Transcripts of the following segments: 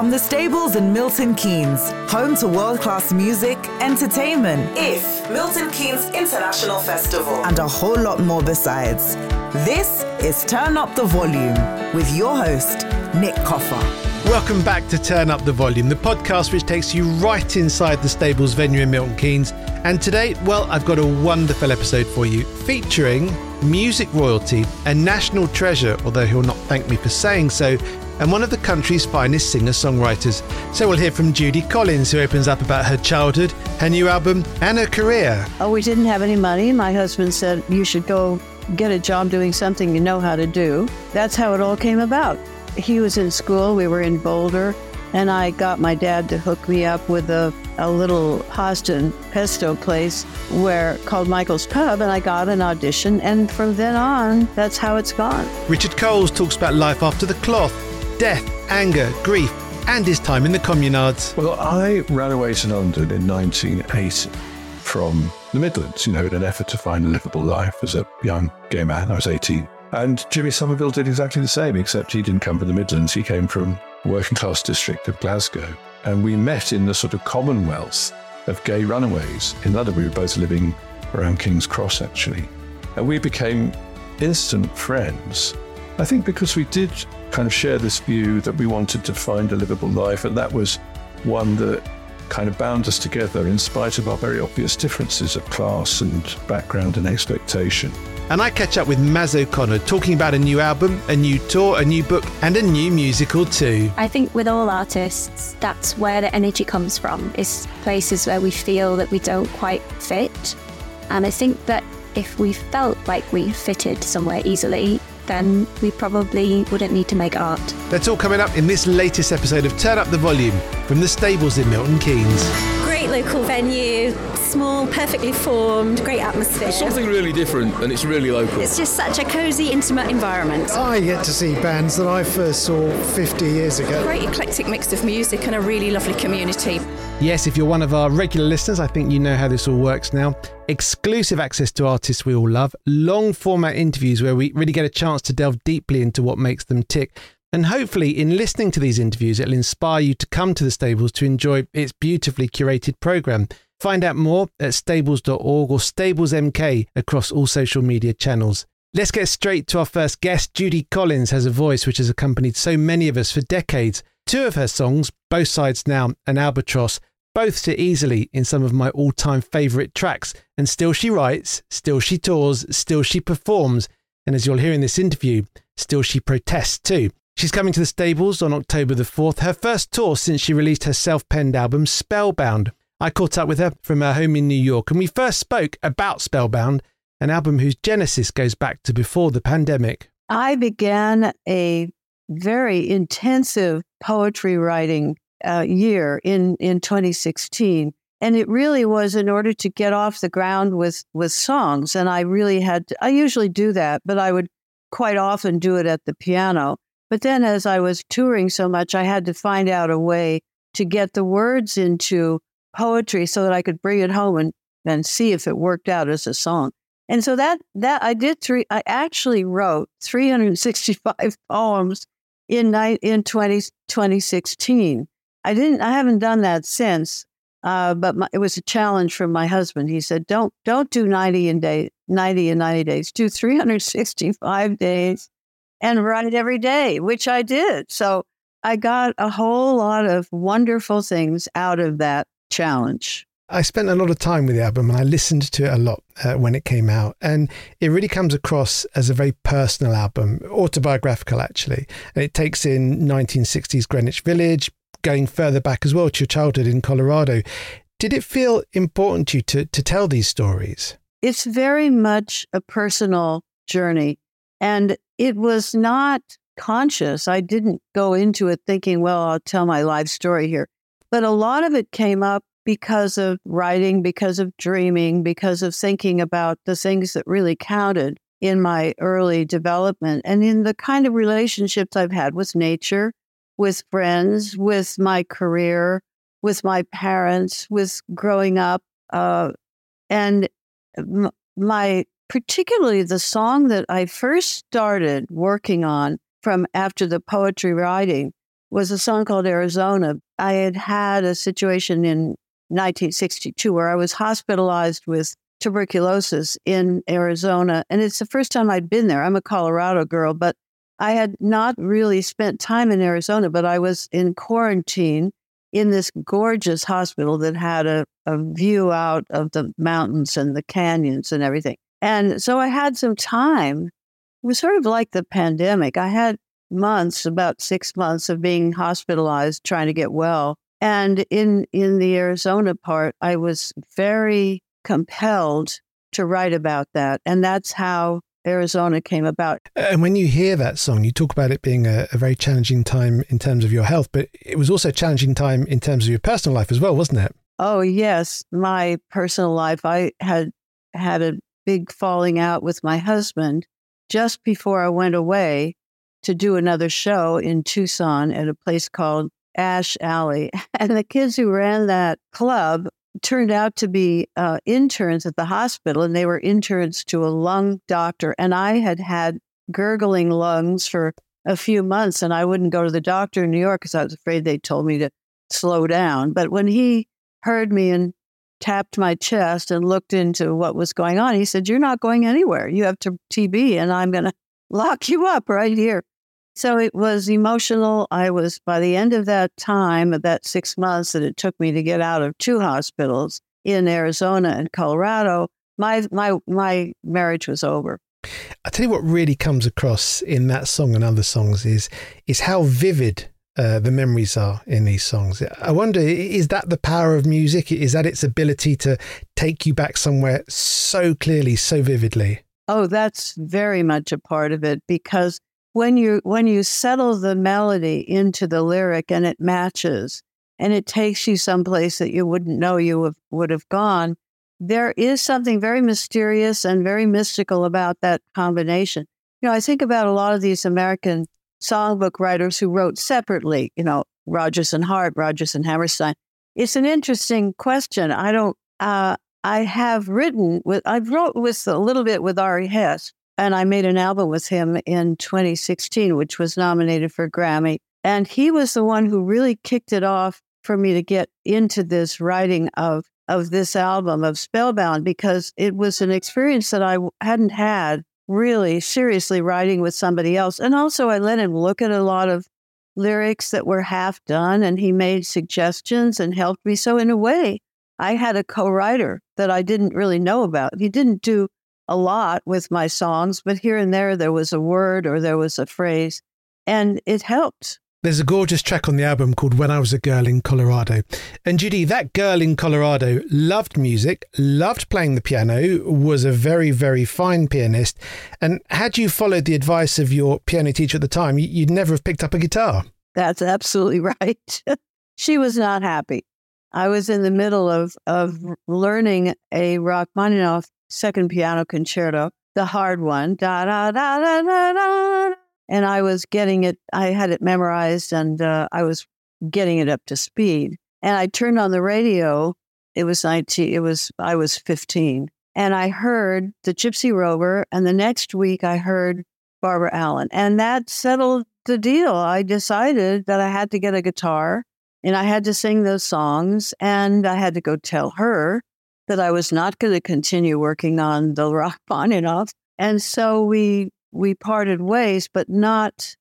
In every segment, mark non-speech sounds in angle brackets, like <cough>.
From the stables in Milton Keynes, home to world class music, entertainment, IF, Milton Keynes International Festival, and a whole lot more besides. This is Turn Up the Volume with your host, Nick Coffer. Welcome back to Turn Up the Volume, the podcast which takes you right inside the stables venue in Milton Keynes. And today, well, I've got a wonderful episode for you featuring music royalty and national treasure, although he'll not thank me for saying so, and one of the country's finest singer songwriters. So we'll hear from Judy Collins, who opens up about her childhood, her new album, and her career. Oh, we didn't have any money. My husband said, You should go get a job doing something you know how to do. That's how it all came about. He was in school, we were in Boulder, and I got my dad to hook me up with a, a little pasta and pesto place where called Michael's Pub, and I got an audition, and from then on, that's how it's gone. Richard Coles talks about life after the cloth, death, anger, grief, and his time in the communards. Well, I ran away to London in 1980 from the Midlands, you know, in an effort to find a livable life as a young gay man. I was 18. And Jimmy Somerville did exactly the same, except he didn't come from the Midlands. He came from working class district of Glasgow. And we met in the sort of commonwealth of gay runaways in London. We were both living around King's Cross, actually. And we became instant friends. I think because we did kind of share this view that we wanted to find a livable life, and that was one that kind of bound us together in spite of our very obvious differences of class and background and expectation. And I catch up with Maz O'Connor talking about a new album, a new tour, a new book, and a new musical too. I think with all artists, that's where the energy comes from, is places where we feel that we don't quite fit. And I think that if we felt like we fitted somewhere easily, then we probably wouldn't need to make art. That's all coming up in this latest episode of Turn Up the Volume from the stables in Milton Keynes. Great local venue, small, perfectly formed, great atmosphere. It's something really different and it's really local. It's just such a cosy, intimate environment. I get to see bands that I first saw 50 years ago. Great eclectic mix of music and a really lovely community. Yes, if you're one of our regular listeners, I think you know how this all works now. Exclusive access to artists we all love, long format interviews where we really get a chance to delve deeply into what makes them tick. And hopefully, in listening to these interviews, it'll inspire you to come to the stables to enjoy its beautifully curated programme. Find out more at stables.org or stablesmk across all social media channels. Let's get straight to our first guest. Judy Collins has a voice which has accompanied so many of us for decades. Two of her songs, Both Sides Now and Albatross, both sit easily in some of my all time favourite tracks. And still she writes, still she tours, still she performs. And as you'll hear in this interview, still she protests too. She's coming to the stables on October the 4th, her first tour since she released her self penned album Spellbound. I caught up with her from her home in New York and we first spoke about Spellbound, an album whose genesis goes back to before the pandemic. I began a very intensive poetry writing uh, year in, in 2016. And it really was in order to get off the ground with, with songs. And I really had, to, I usually do that, but I would quite often do it at the piano. But then as I was touring so much, I had to find out a way to get the words into poetry so that I could bring it home and, and see if it worked out as a song. And so that that I did three I actually wrote 365 <laughs> poems in night in 20, 2016. I didn't. I haven't done that since. Uh, but my, it was a challenge from my husband. He said, "Don't don't do ninety in day ninety and ninety days. Do three hundred sixty five days, and write every day," which I did. So I got a whole lot of wonderful things out of that challenge. I spent a lot of time with the album and I listened to it a lot uh, when it came out. And it really comes across as a very personal album, autobiographical actually. And it takes in 1960s Greenwich Village, going further back as well to your childhood in Colorado. Did it feel important to you to, to tell these stories? It's very much a personal journey. And it was not conscious. I didn't go into it thinking, well, I'll tell my life story here. But a lot of it came up because of writing, because of dreaming, because of thinking about the things that really counted in my early development and in the kind of relationships I've had with nature, with friends, with my career, with my parents, with growing up. Uh, and m- my, particularly the song that I first started working on from after the poetry writing was a song called Arizona. I had had a situation in 1962 where I was hospitalized with tuberculosis in Arizona. And it's the first time I'd been there. I'm a Colorado girl, but I had not really spent time in Arizona, but I was in quarantine in this gorgeous hospital that had a, a view out of the mountains and the canyons and everything. And so I had some time. It was sort of like the pandemic. I had months, about six months of being hospitalized, trying to get well. And in in the Arizona part, I was very compelled to write about that. And that's how Arizona came about. And when you hear that song, you talk about it being a, a, very challenging time in terms of your health, but it was also a challenging time in terms of your personal life as well, wasn't it? Oh, yes. My personal life, I had had a big falling out with my husband just before I went away to do another show in Tucson at a place called Ash Alley. <laughs> And the kids who ran that club turned out to be uh, interns at the hospital, and they were interns to a lung doctor. And I had had gurgling lungs for a few months, and I wouldn't go to the doctor in New York because I was afraid they told me to slow down. But when he heard me and tapped my chest and looked into what was going on, he said, You're not going anywhere. You have TB, and I'm going <laughs> to lock you up right here. So it was emotional. I was, by the end of that time, of that six months that it took me to get out of two hospitals in Arizona and Colorado, my, my, my marriage was over. I tell you what really comes across in that song and other songs is, is how vivid uh, the memories are in these songs. I wonder, is that the power of music? Is that its ability to take you back somewhere so clearly, so vividly? Oh, that's very much a part of it because when you when you settle the melody into the lyric and it matches and it takes you someplace that you wouldn't know you have, would have gone there is something very mysterious and very mystical about that combination you know i think about a lot of these american songbook writers who wrote separately you know rodgers and hart rodgers and hammerstein it's an interesting question i don't uh, i have written with i wrote with a little bit with Ari Hest and I made an album with him in 2016, which was nominated for Grammy. And he was the one who really kicked it off for me to get into this writing of of this album of Spellbound because it was an experience that I hadn't had really seriously writing with somebody else. And also I let him look at a lot of lyrics that were half done and he made suggestions and helped me. So in a way, I had a co-writer that I didn't really know about. He didn't do a lot with my songs, but here and there there was a word or there was a phrase, and it helped. There's a gorgeous track on the album called When I Was a Girl in Colorado. And Judy, that girl in Colorado loved music, loved playing the piano, was a very, very fine pianist. And had you followed the advice of your piano teacher at the time, you'd never have picked up a guitar. That's absolutely <laughs> right. she was not happy. I was in the middle of, of learning a Rachmaninoff second piano concerto, the hard one, da da da da da da. And I was getting it, I had it memorized and uh, I was getting it up to speed. And I turned on the radio. It was 19, it was, I was 15. And I heard the Gypsy Rover. And the next week I heard Barbara Allen. And that settled the deal. I decided that I had to get a guitar and I had to sing those songs. And I had to go tell her that I was not going to continue working on the <laughs> Rachmaninoff. And so we we parted ways, but not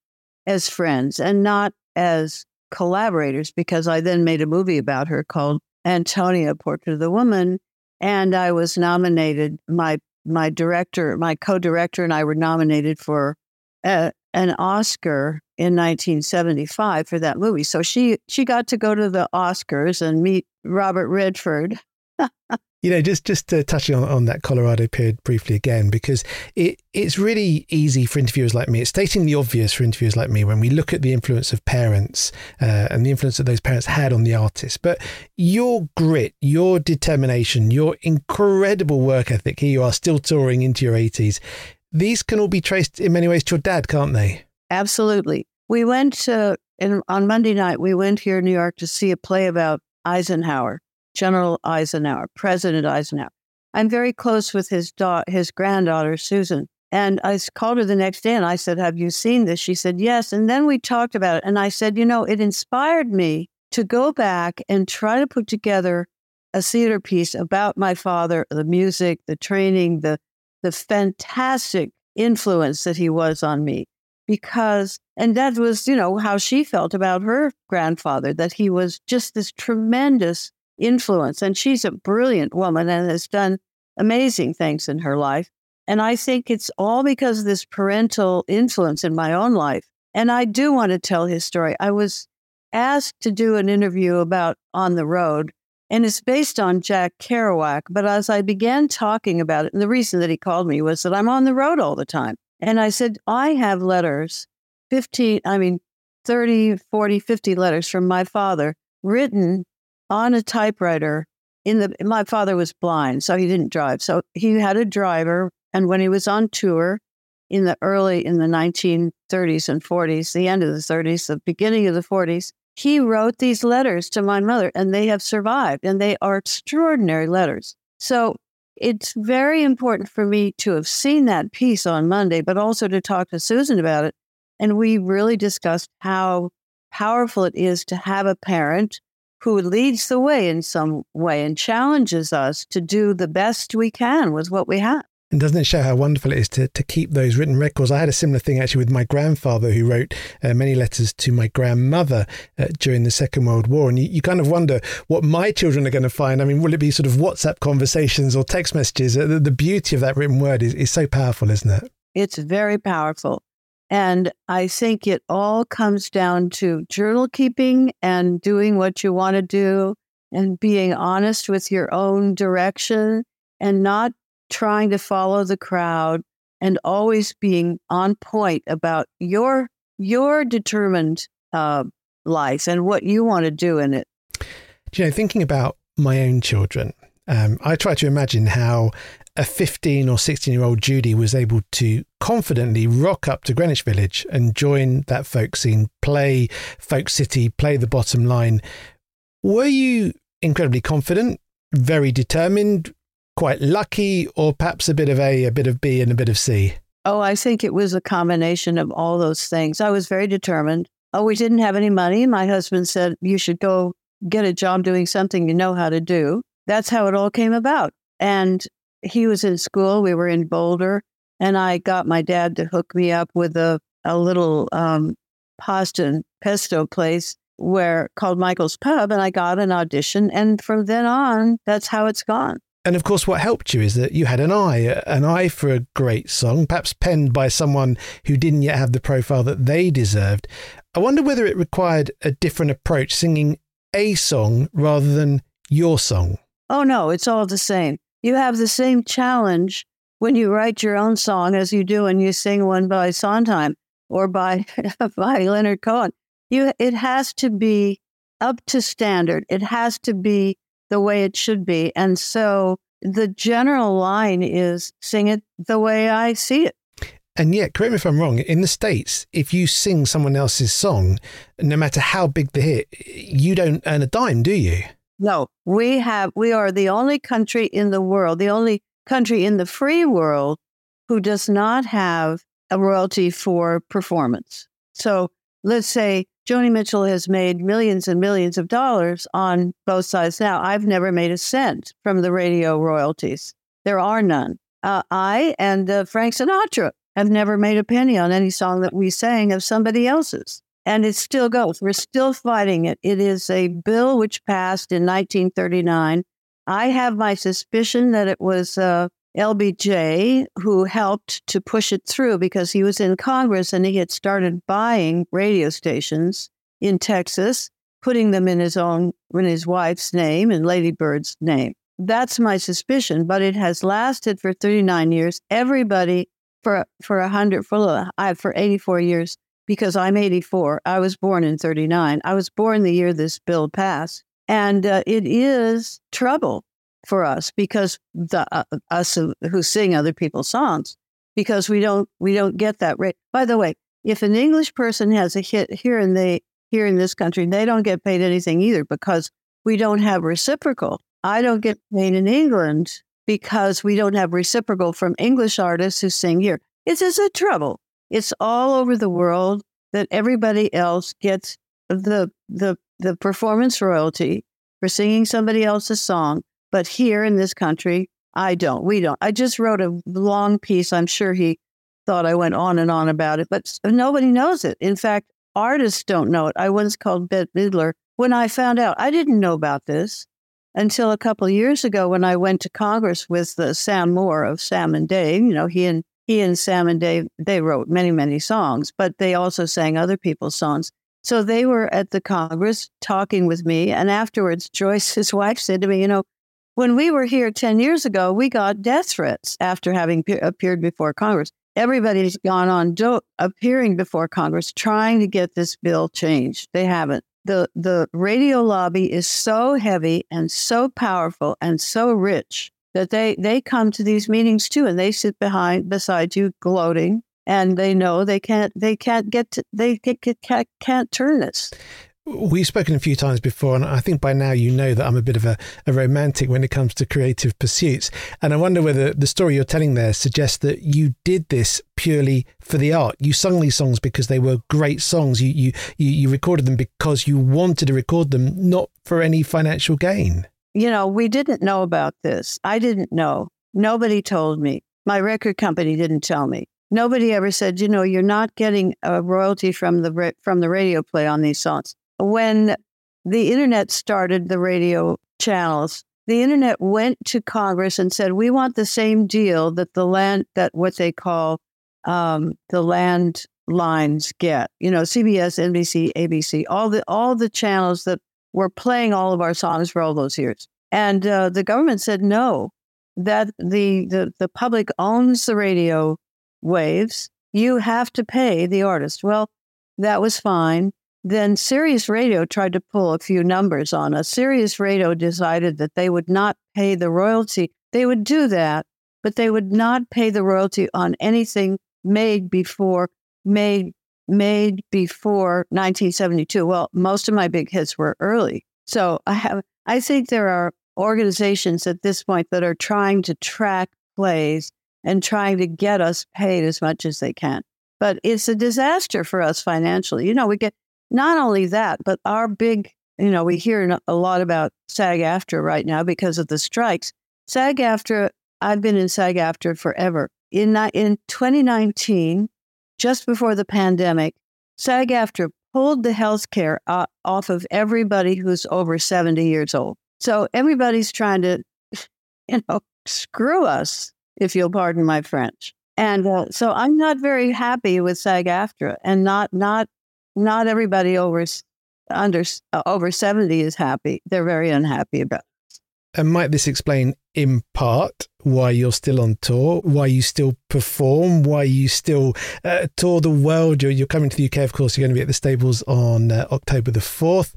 as friends and not as collaborators, because I then made a movie about her called Antonia, Portrait of the Woman. And I was nominated, my my director, my co-director and I were nominated for a, an Oscar in 1975 for that movie. So she she got to go to the Oscars and meet Robert Redford. <laughs> You know, just just uh, touching on, on that Colorado period briefly again, because it it's really easy for interviewers like me. It's stating the obvious for interviewers like me when we look at the influence of parents uh, and the influence that those parents had on the artist. But your grit, your determination, your incredible work ethic. Here you are, still touring into your eighties. These can all be traced in many ways to your dad, can't they? Absolutely. We went to in, on Monday night. We went here in New York to see a play about Eisenhower General Eisenhower, President Eisenhower. I'm very close with his da- his granddaughter Susan, And I called her the next day and I said, Have you seen this? She said, Yes. And then we talked about it. And I said, You know, it inspired me to go back and try to put together a theater piece about my father, the music, the training, the the fantastic influence that he was on me. Because and that was, you know, how she felt about her grandfather, that he was just this tremendous influence. And she's a brilliant woman and has done amazing things in her life. And I think it's all because of this parental influence in my own life. And I do want to tell his story. I was asked to do an interview about On the Road, and it's based on Jack Kerouac. But as I began talking about it, and the reason that he called me was that I'm on the road all the time. And I said, I have letters, 15, I mean, 30, 40, 50 letters from my father written on a typewriter in the my father was blind so he didn't drive. So he had a driver and when he was on tour in the early in the 1930s and 40s the end of the 30s the beginning of the 40s he wrote these letters to my mother and they have survived and they are extraordinary letters. So it's very important for me to have seen that piece on monday but also to talk to susan about it. And we really discussed how powerful it is to have a parent who leads the way in some way and challenges us to do the best we can with what we have. And doesn't it show how wonderful it is to, to keep those written records? I had a similar thing actually with my grandfather who wrote uh, many letters to my grandmother uh, during the Second World War. And you, you kind of wonder what my children are going to find. I mean, will it be sort of WhatsApp conversations or text messages? Uh, the, the beauty of that written word is, is so powerful, isn't it? It's very powerful. And I think it all comes down to journal keeping and doing what you want to do and being honest with your own direction and not trying to follow the crowd and always being on point about your your determined uh, life and what you want to do in it. You know, thinking about my own children, um, I try to imagine how a 15 or 16 year old Judy was able to confidently rock up to Greenwich Village and join that folk scene, play Folk City, play the bottom line. Were you incredibly confident, very determined, quite lucky, or perhaps a bit of A, a bit of B, and a bit of C? Oh, I think it was a combination of all those things. I was very determined. Oh, we didn't have any money. My husband said, You should go get a job doing something you know how to do. That's how it all came about. And he was in school. We were in Boulder, and I got my dad to hook me up with a, a little um, pasta and pesto place where called Michael's Pub, and I got an audition. And from then on, that's how it's gone. And of course, what helped you is that you had an eye, an eye for a great song, perhaps penned by someone who didn't yet have the profile that they deserved. I wonder whether it required a different approach, singing a song rather than your song. Oh, no, it's all the same you have the same challenge when you write your own song as you do when you sing one by Sondheim or by <laughs> by Leonard Cohen. You it has to be up to standard. It has to be the way it should be. And so the general line is sing it the way I see it. And yet, correct me if I'm wrong, in the States, if you sing someone else's song, no matter how big the hit, you don't earn a dime, do you? No, we have, we are the only country in the world, the only country in the free world who does not have a royalty for performance. So let's say Joni Mitchell has made millions and millions of dollars on both sides now. I've never made a cent from the radio royalties. There are none. Uh, I and uh, Frank Sinatra have never made a penny on any song that we sang of somebody else's and it still goes. We're still fighting it. It is a bill which passed in 1939. I have my suspicion that it was uh, LBJ who helped to push it through because he was in Congress and he had started buying radio stations in Texas, putting them in his own, in his wife's name and Lady Bird's name. That's my suspicion, but it has lasted for 39 years. Everybody for for a hundred for uh, for 84 years because I'm 84. I was born in 39. I was born the year this bill passed. And uh, it is trouble for us because the uh, us who, who sing other people's songs because we don't we don't get that rate. By the way, if an English person has a hit here and they here in this country, they don't get paid anything either because we don't have reciprocal. I don't get paid in England because we don't have reciprocal from English artists who sing here It's just a trouble. It's all over the world that everybody else gets the the the performance royalty for singing somebody else's song, but here in this country, I don't. We don't. I just wrote a long piece. I'm sure he thought I went on and on about it, but nobody knows it. In fact, artists don't know it. I once called Bette Midler when I found out. I didn't know about this until a couple years ago when I went to Congress with the Sam Moore of Sam and Dave. You know, he and he and Sam and Dave they wrote many many songs, but they also sang other people's songs. So they were at the Congress talking with me, and afterwards, <laughs> Joyce, his wife, said to me, "You know, when we were here ten years ago, we got death threats after having pe- appeared before Congress. Everybody's gone on do- appearing before Congress trying to get this bill changed. They haven't the the radio lobby is so heavy and so powerful and so rich that they they come to these meetings too and they sit behind beside you gloating and they know they can't they can't get to, they can't, can't turn this We've spoken a few times before, and I think by now you know that I'm a bit of a, a, romantic when it comes to creative pursuits. And I wonder whether the story you're telling there suggests that you did this purely for the art. You sung these songs because they were great songs. You you you, you recorded them because you wanted to record them, not for any financial gain. You know, we didn't know about this. I didn't know. Nobody told me. My record company didn't tell me. Nobody ever said, you know, you're not getting a royalty from the from the radio play on these songs when the internet started the radio channels, the internet went to Congress and said, "We want the same deal that the land that what they call um, the land lines get. You know, CBS, NBC, ABC, all the all the channels that were playing all of our songs for all those years." And uh, the government said no, that the, the the public owns the radio waves. You have to pay the artist. Well, that was fine. Then Sirius Radio tried to pull a few numbers on us. Sirius Radio decided that they would not pay the royalty. They would do that, but they would not pay the royalty on anything made before made made before 1972. Well, most of my big hits were early. So I have I think there are organizations at this point that are trying to track plays and trying to get us paid as much as they can. But it's a disaster for us financially. You know, we get not only that, but our big, you know, we hear a lot about SAG AFTRA right now because of the strikes. SAG AFTRA, I've been in SAG AFTRA forever. In, in 2019, just before the pandemic, SAG AFTRA pulled the health care off of everybody who's over 70 years old. So everybody's trying to, <laughs> you know, screw us, if you'll pardon my French. And uh, so I'm not very happy with SAG AFTRA and not, not not everybody over under uh, over 70 is happy. They're very unhappy about it. And might this explain in part why you're still on tour, why you still perform, why you still uh, tour the world? You're, you're, coming to the UK, of course, you're going to be at the stables on uh, October the 4th.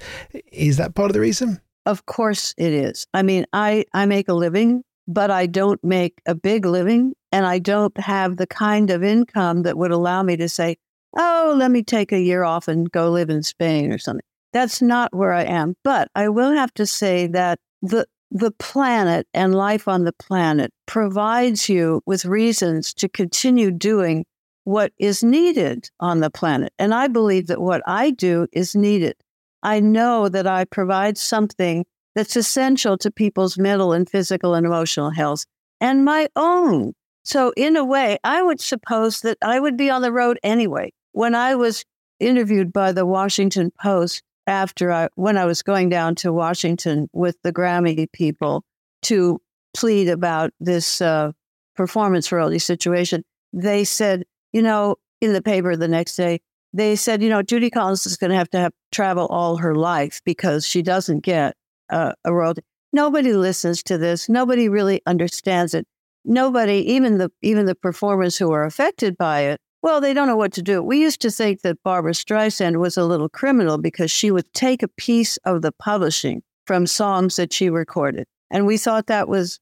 Is that part of the reason? Of course it is. I mean, I, I make a living, but I don't make a big living and I don't have the kind of income that would allow me to say, oh, let me take a year off and go live in Spain or something. That's not where I am. But I will have to say that the the planet and life on the planet provides you with reasons to continue doing what is needed on the planet. And I believe that what I do is needed. I know that I provide something that's essential to people's mental and physical and emotional health and my own. So, in a way, I would suppose that I would be on the road anyway when I was interviewed by the Washington Post after I, when I was going down to Washington with the Grammy people to plead about this uh, performance royalty situation, they said, you know, in the paper the next day, they said, you know, Judy Collins is going to have to have travel all her life because she doesn't get uh, a royalty. Nobody listens to this. Nobody really understands it. Nobody, even the even the performers who are affected by it, well, they don't know what to do. We used to think that Barbra Streisand was a little criminal because she would take a piece of the publishing from songs that she recorded. And we thought that was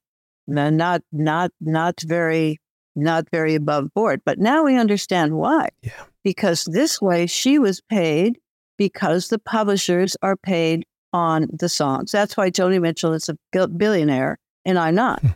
not not not very not very above board. But now we understand why. Yeah. Because this way she was paid because the publishers are paid on the songs. That's why Joni Mitchell is a billionaire and I'm not. Hmm.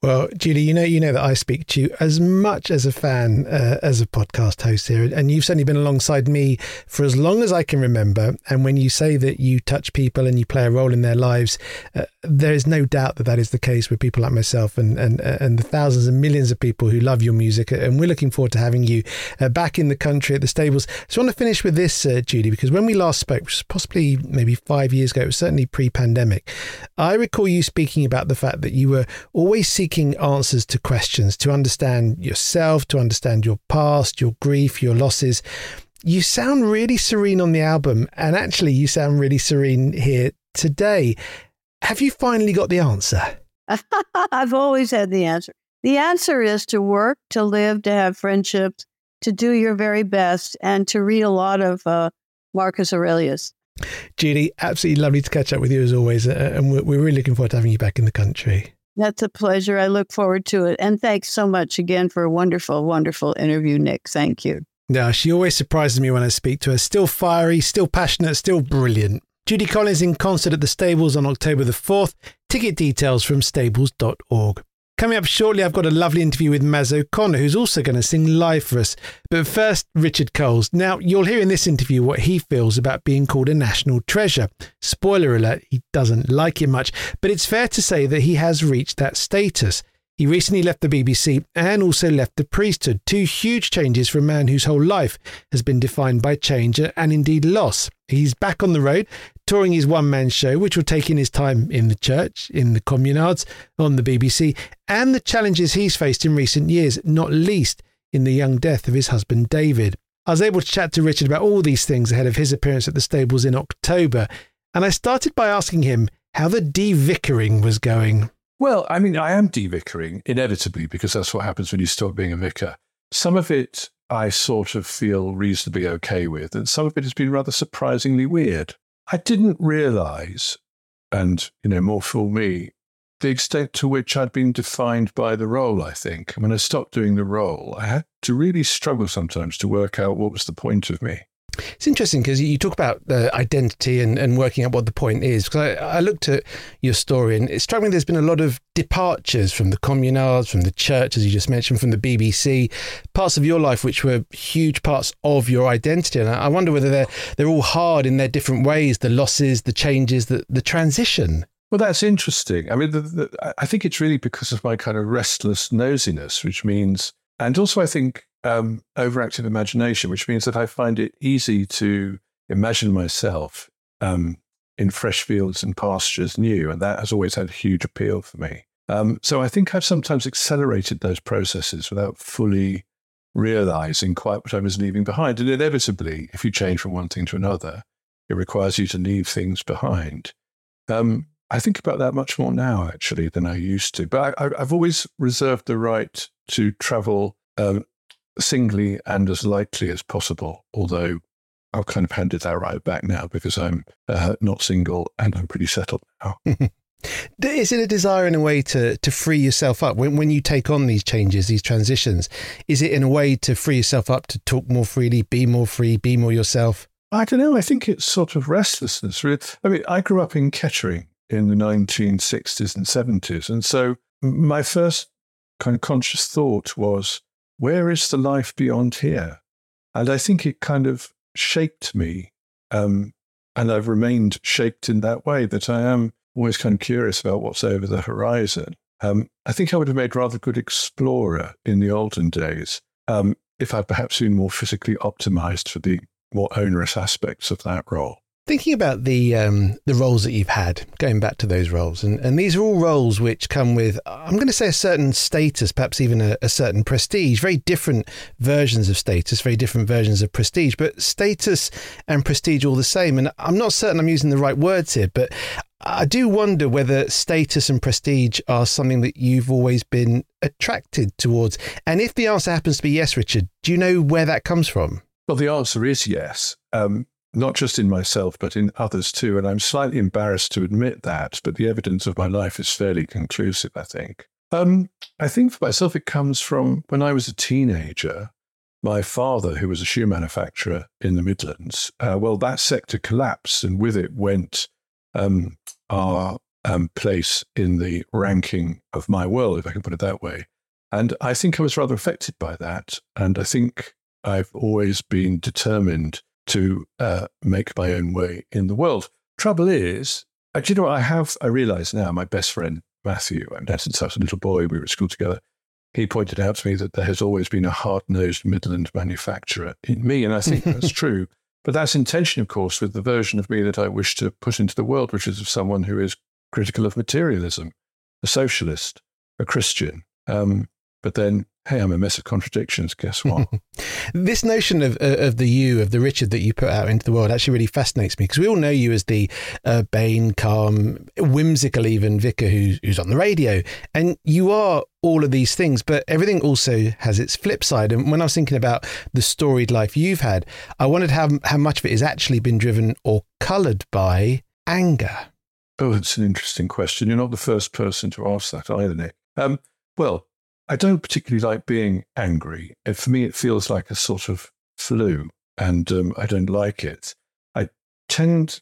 Well, Julie, you know, you know that I speak to you as much as a fan uh, as a podcast host here, and you've certainly been alongside me for as long as I can remember. And when you say that you touch people and you play a role in their lives, uh, there is no doubt that that is the case with people like myself and and and the thousands and millions of people who love your music. And we're looking forward to having you uh, back in the country at the stables. So I want to finish with this, uh, Julie, because when we last spoke, which was possibly maybe five years ago, it was certainly pre-pandemic. I recall you speaking about the fact that you were always seeking seeking answers to questions, to understand yourself, to understand your past, your grief, your losses. You sound really serene on the album, and actually, you sound really serene here today. Have you finally got the answer? <laughs> I've always had the answer. The answer is to work, to live, to have friendships, to do your very best, and to read a lot of uh, Marcus Aurelius. Judy, absolutely lovely to catch up with you as always. Uh, and we're, we're really looking forward to having you back in the country. That's a pleasure. I look forward to it. And thanks so much again for a wonderful, wonderful interview, Nick. Thank you. Yeah, she always surprises me when I speak to her. Still fiery, still passionate, still brilliant. Judy Collins in concert at the Stables on October the 4th. Ticket details from stables.org. Coming up shortly, I've got a lovely interview with Maz O'Connor, who's also going to sing live for us. But first, Richard Coles. Now, you'll hear in this interview what he feels about being called a national treasure. Spoiler alert, he doesn't like it much, but it's fair to say that he has reached that status. He recently left the BBC and also left the priesthood, two huge changes for a man whose whole life has been defined by change and indeed loss. He's back on the road, touring his one man show, which will take in his time in the church, in the communards, on the BBC, and the challenges he's faced in recent years, not least in the young death of his husband David. I was able to chat to Richard about all these things ahead of his appearance at the stables in October, and I started by asking him how the de-vicaring was going. Well, I mean, I am de-vicaring inevitably because that's what happens when you stop being a vicar. Some of it I sort of feel reasonably okay with, and some of it has been rather surprisingly weird. I didn't realize, and, you know, more fool me, the extent to which I'd been defined by the role, I think. When I stopped doing the role, I had to really struggle sometimes to work out what was the point of me. It's interesting because you talk about uh, identity and, and working out what the point is. Because I, I, looked at your story and it struck me there's been a lot of departures from the communards, from the church, as you just mentioned, from the BBC, parts of your life which were huge parts of your identity. And I, I wonder whether they're they're all hard in their different ways, the losses, the changes, the, the transition. Well, that's interesting. I mean, the, the, I think it's really because of my kind of restless nosiness, which means, and also I think um, overactive imagination, which means that I find it easy to imagine myself um, in fresh fields and pastures new. And that has always had a huge appeal for me. Um, so I think I've sometimes accelerated those processes without fully realizing quite what I was leaving behind. And inevitably, if you change from one thing to another, it requires you to leave things behind. Um, I think about that much more now, actually, than I used to. But I, have always reserved the right to travel um, singly and as lightly as possible, although I've kind of handed that right back now because I'm uh, not single and I'm pretty settled now. <laughs> Is it a desire in a way to, to free yourself up when, when you take on these changes, these transitions? Is it in a way to free yourself up to talk more freely, be more free, be more yourself? I don't know. I think it's sort of restlessness. I mean, I grew up in Kettering in the 1960s and 70s. And so my first kind of conscious thought was, where is the life beyond here? And I think it kind of shaped me. Um, and I've remained shaped in that way that I am always kind of curious about what's over the horizon. Um, I think I would have made rather good explorer in the olden days um, if I'd perhaps been more physically optimized for the more onerous aspects of that role. Thinking about the um, the roles that you've had, going back to those roles, and, and these are all roles which come with, I'm going to say, a certain status, perhaps even a, a certain prestige. Very different versions of status, very different versions of prestige, but status and prestige all the same. And I'm not certain I'm using the right words here, but I do wonder whether status and prestige are something that you've always been attracted towards. And if the answer happens to be yes, Richard, do you know where that comes from? Well, the answer is yes. Um, not just in myself, but in others too. And I'm slightly embarrassed to admit that, but the evidence of my life is fairly conclusive, I think. Um, I think for myself, it comes from when I was a teenager. My father, who was a shoe manufacturer in the Midlands, uh, well, that sector collapsed, and with it went um, our um, place in the ranking of my world, if I can put it that way. And I think I was rather affected by that. And I think I've always been determined to uh, make my own way in the world. Trouble is, do you know what I have? I realize now my best friend, Matthew, I've known since I was a little boy, we were at school together. He pointed out to me that there has always been a hard nosed Midland manufacturer in me. And I think <laughs> that's true. But that's intention, of course, with the version of me that I wish to put into the world, which is of someone who is critical of materialism, a socialist, a Christian. Um, but then hey, I'm a mess of contradictions. Guess what? <laughs> this notion of uh, of the you, of the Richard that you put out into the world, actually really fascinates me because we all know you as the urbane, calm, whimsical, even vicar who's who's on the radio, and you are all of these things. But everything also has its flip side. And when I was thinking about the storied life you've had, I wondered how how much of it has actually been driven or coloured by anger. Oh, it's an interesting question. You're not the first person to ask that either, Nick. Um, well, I don't particularly like being angry. For me, it feels like a sort of flu, and um, I don't like it. I tend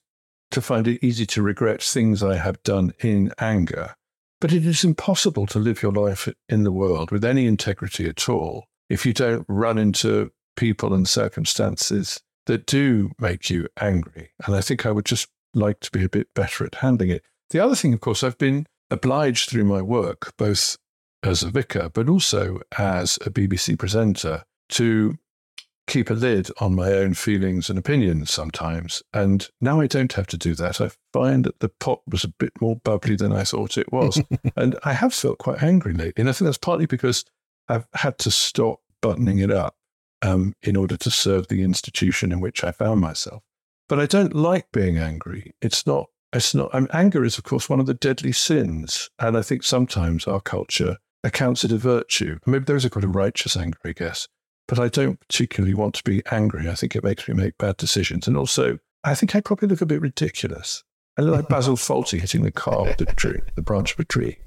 to find it easy to regret things I have done in anger, but it is impossible to live your life in the world with any integrity at all if you don't run into people and circumstances that do make you angry. And I think I would just like to be a bit better at handling it. The other thing, of course, I've been obliged through my work, both as a vicar, but also as a BBC presenter to keep a lid on my own feelings and opinions sometimes. And now I don't have to do that. I find that the pot was a bit more bubbly than I thought it was. <laughs> and I have felt quite angry lately. And I think that's partly because I've had to stop buttoning it up um, in order to serve the institution in which I found myself. But I don't like being angry. It's not, it's not, mean, anger is, of course, one of the deadly sins. And I think sometimes our culture accounts it a virtue. Maybe there is a kind of righteous anger, I guess. But I don't particularly want to be angry. I think it makes me make bad decisions. And also, I think I probably look a bit ridiculous. I look like Basil <laughs> Fawlty hitting the car with the tree, the branch of a tree.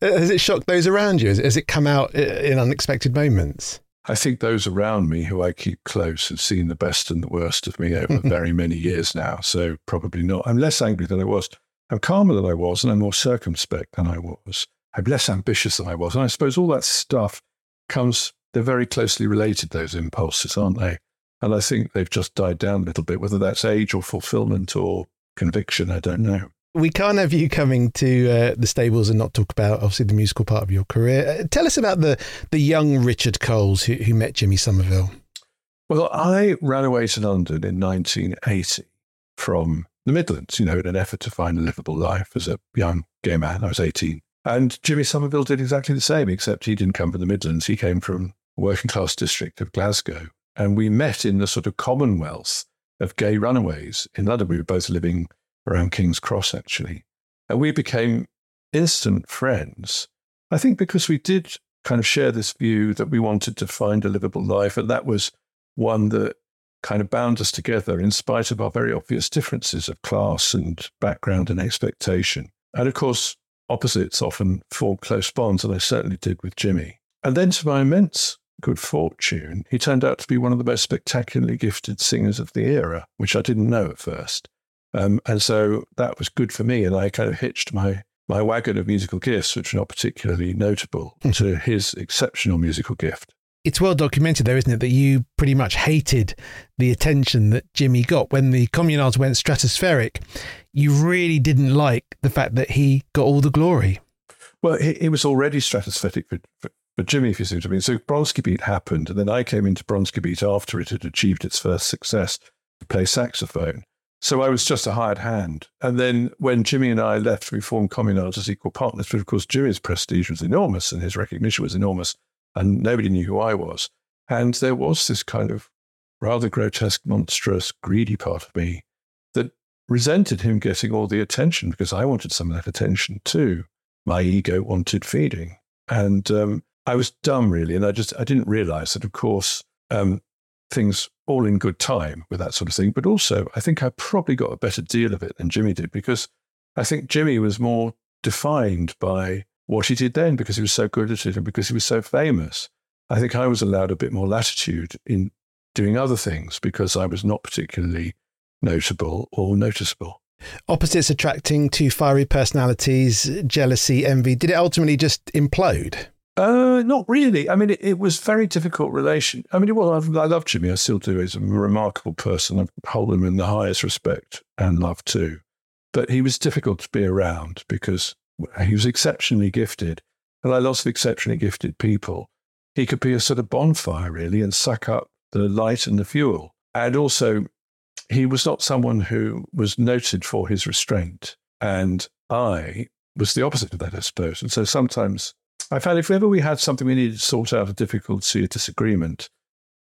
Has it shocked those around you? Has it come out uh, in unexpected moments? I think those around me who I keep close have seen the best and the worst of me over <laughs> very many years now. So probably not. I'm less angry than I was. I'm calmer than I was, and I'm more circumspect than I was. I'm less ambitious than I was. And I suppose all that stuff comes, they're very closely related, those impulses, aren't they? And I think they've just died down a little bit, whether that's age or fulfillment or conviction, I don't know. We can't have you coming to uh, the stables and not talk about obviously the musical part of your career. Uh, tell us about the the young Richard Coles who, who met Jimmy Somerville. Well, I ran away to London in 1980 from the Midlands, you know, in an effort to find a livable life as a young gay man. I was 18. And Jimmy Somerville did exactly the same, except he didn't come from the Midlands. He came from a working class district of Glasgow. And we met in the sort of commonwealth of gay runaways in London. We were both living around King's Cross, actually. And we became instant friends. I think because we did kind of share this view that we wanted to find a livable life. And that was one that kind of bound us together in spite of our very obvious differences of class and background and expectation. And of course, opposites often form close bonds, and I certainly did with Jimmy. And then, to my immense good fortune, he turned out to be one of the most spectacularly gifted singers of the era, which I didn't know at first. Um, and so that was good for me, and I kind of hitched my my wagon of musical gifts, which are not particularly notable, hmm. to his exceptional musical gift it's well documented though, isn't it, that you pretty much hated the attention that Jimmy got when the communards went stratospheric. You really didn't like the fact that he got all the glory. Well, it, was already stratospheric for, for, for, Jimmy, if you see what I mean. So Bronski Beat happened, and then I came into Bronski Beat after it had achieved its first success to play saxophone. So I was just a hired hand. And then when Jimmy and I left, we formed Communards as equal partners. But of course, Jimmy's prestige was enormous and his recognition was enormous and nobody knew who I was. And there was this kind of rather grotesque, monstrous, greedy part of me that resented him getting all the attention because I wanted some of that attention too. My ego wanted feeding. And um, I was dumb, really. And I just, I didn't realize that, of course, um, things all in good time with that sort of thing. But also, I think I probably got a better deal of it than Jimmy did because I think Jimmy was more defined by what he did then because he was so good at it and because he was so famous. I think I was allowed a bit more latitude in doing other things because I was not particularly notable or noticeable. Opposites attracting two fiery personalities, jealousy, envy. Did it ultimately just implode? Uh, not really. I mean, it, it was very difficult relation. I mean, well, I, I love Jimmy. I still do. He's a remarkable person. I hold him in the highest respect and love too. But he was difficult to be around because he was exceptionally gifted, and like lots of exceptionally gifted people, he could be a sort of bonfire really and suck up the light and the fuel. And also, he was not someone who was noted for his restraint, and I was the opposite of that, I suppose. And so sometimes I found if ever we had something we needed to sort out a difficulty, a disagreement,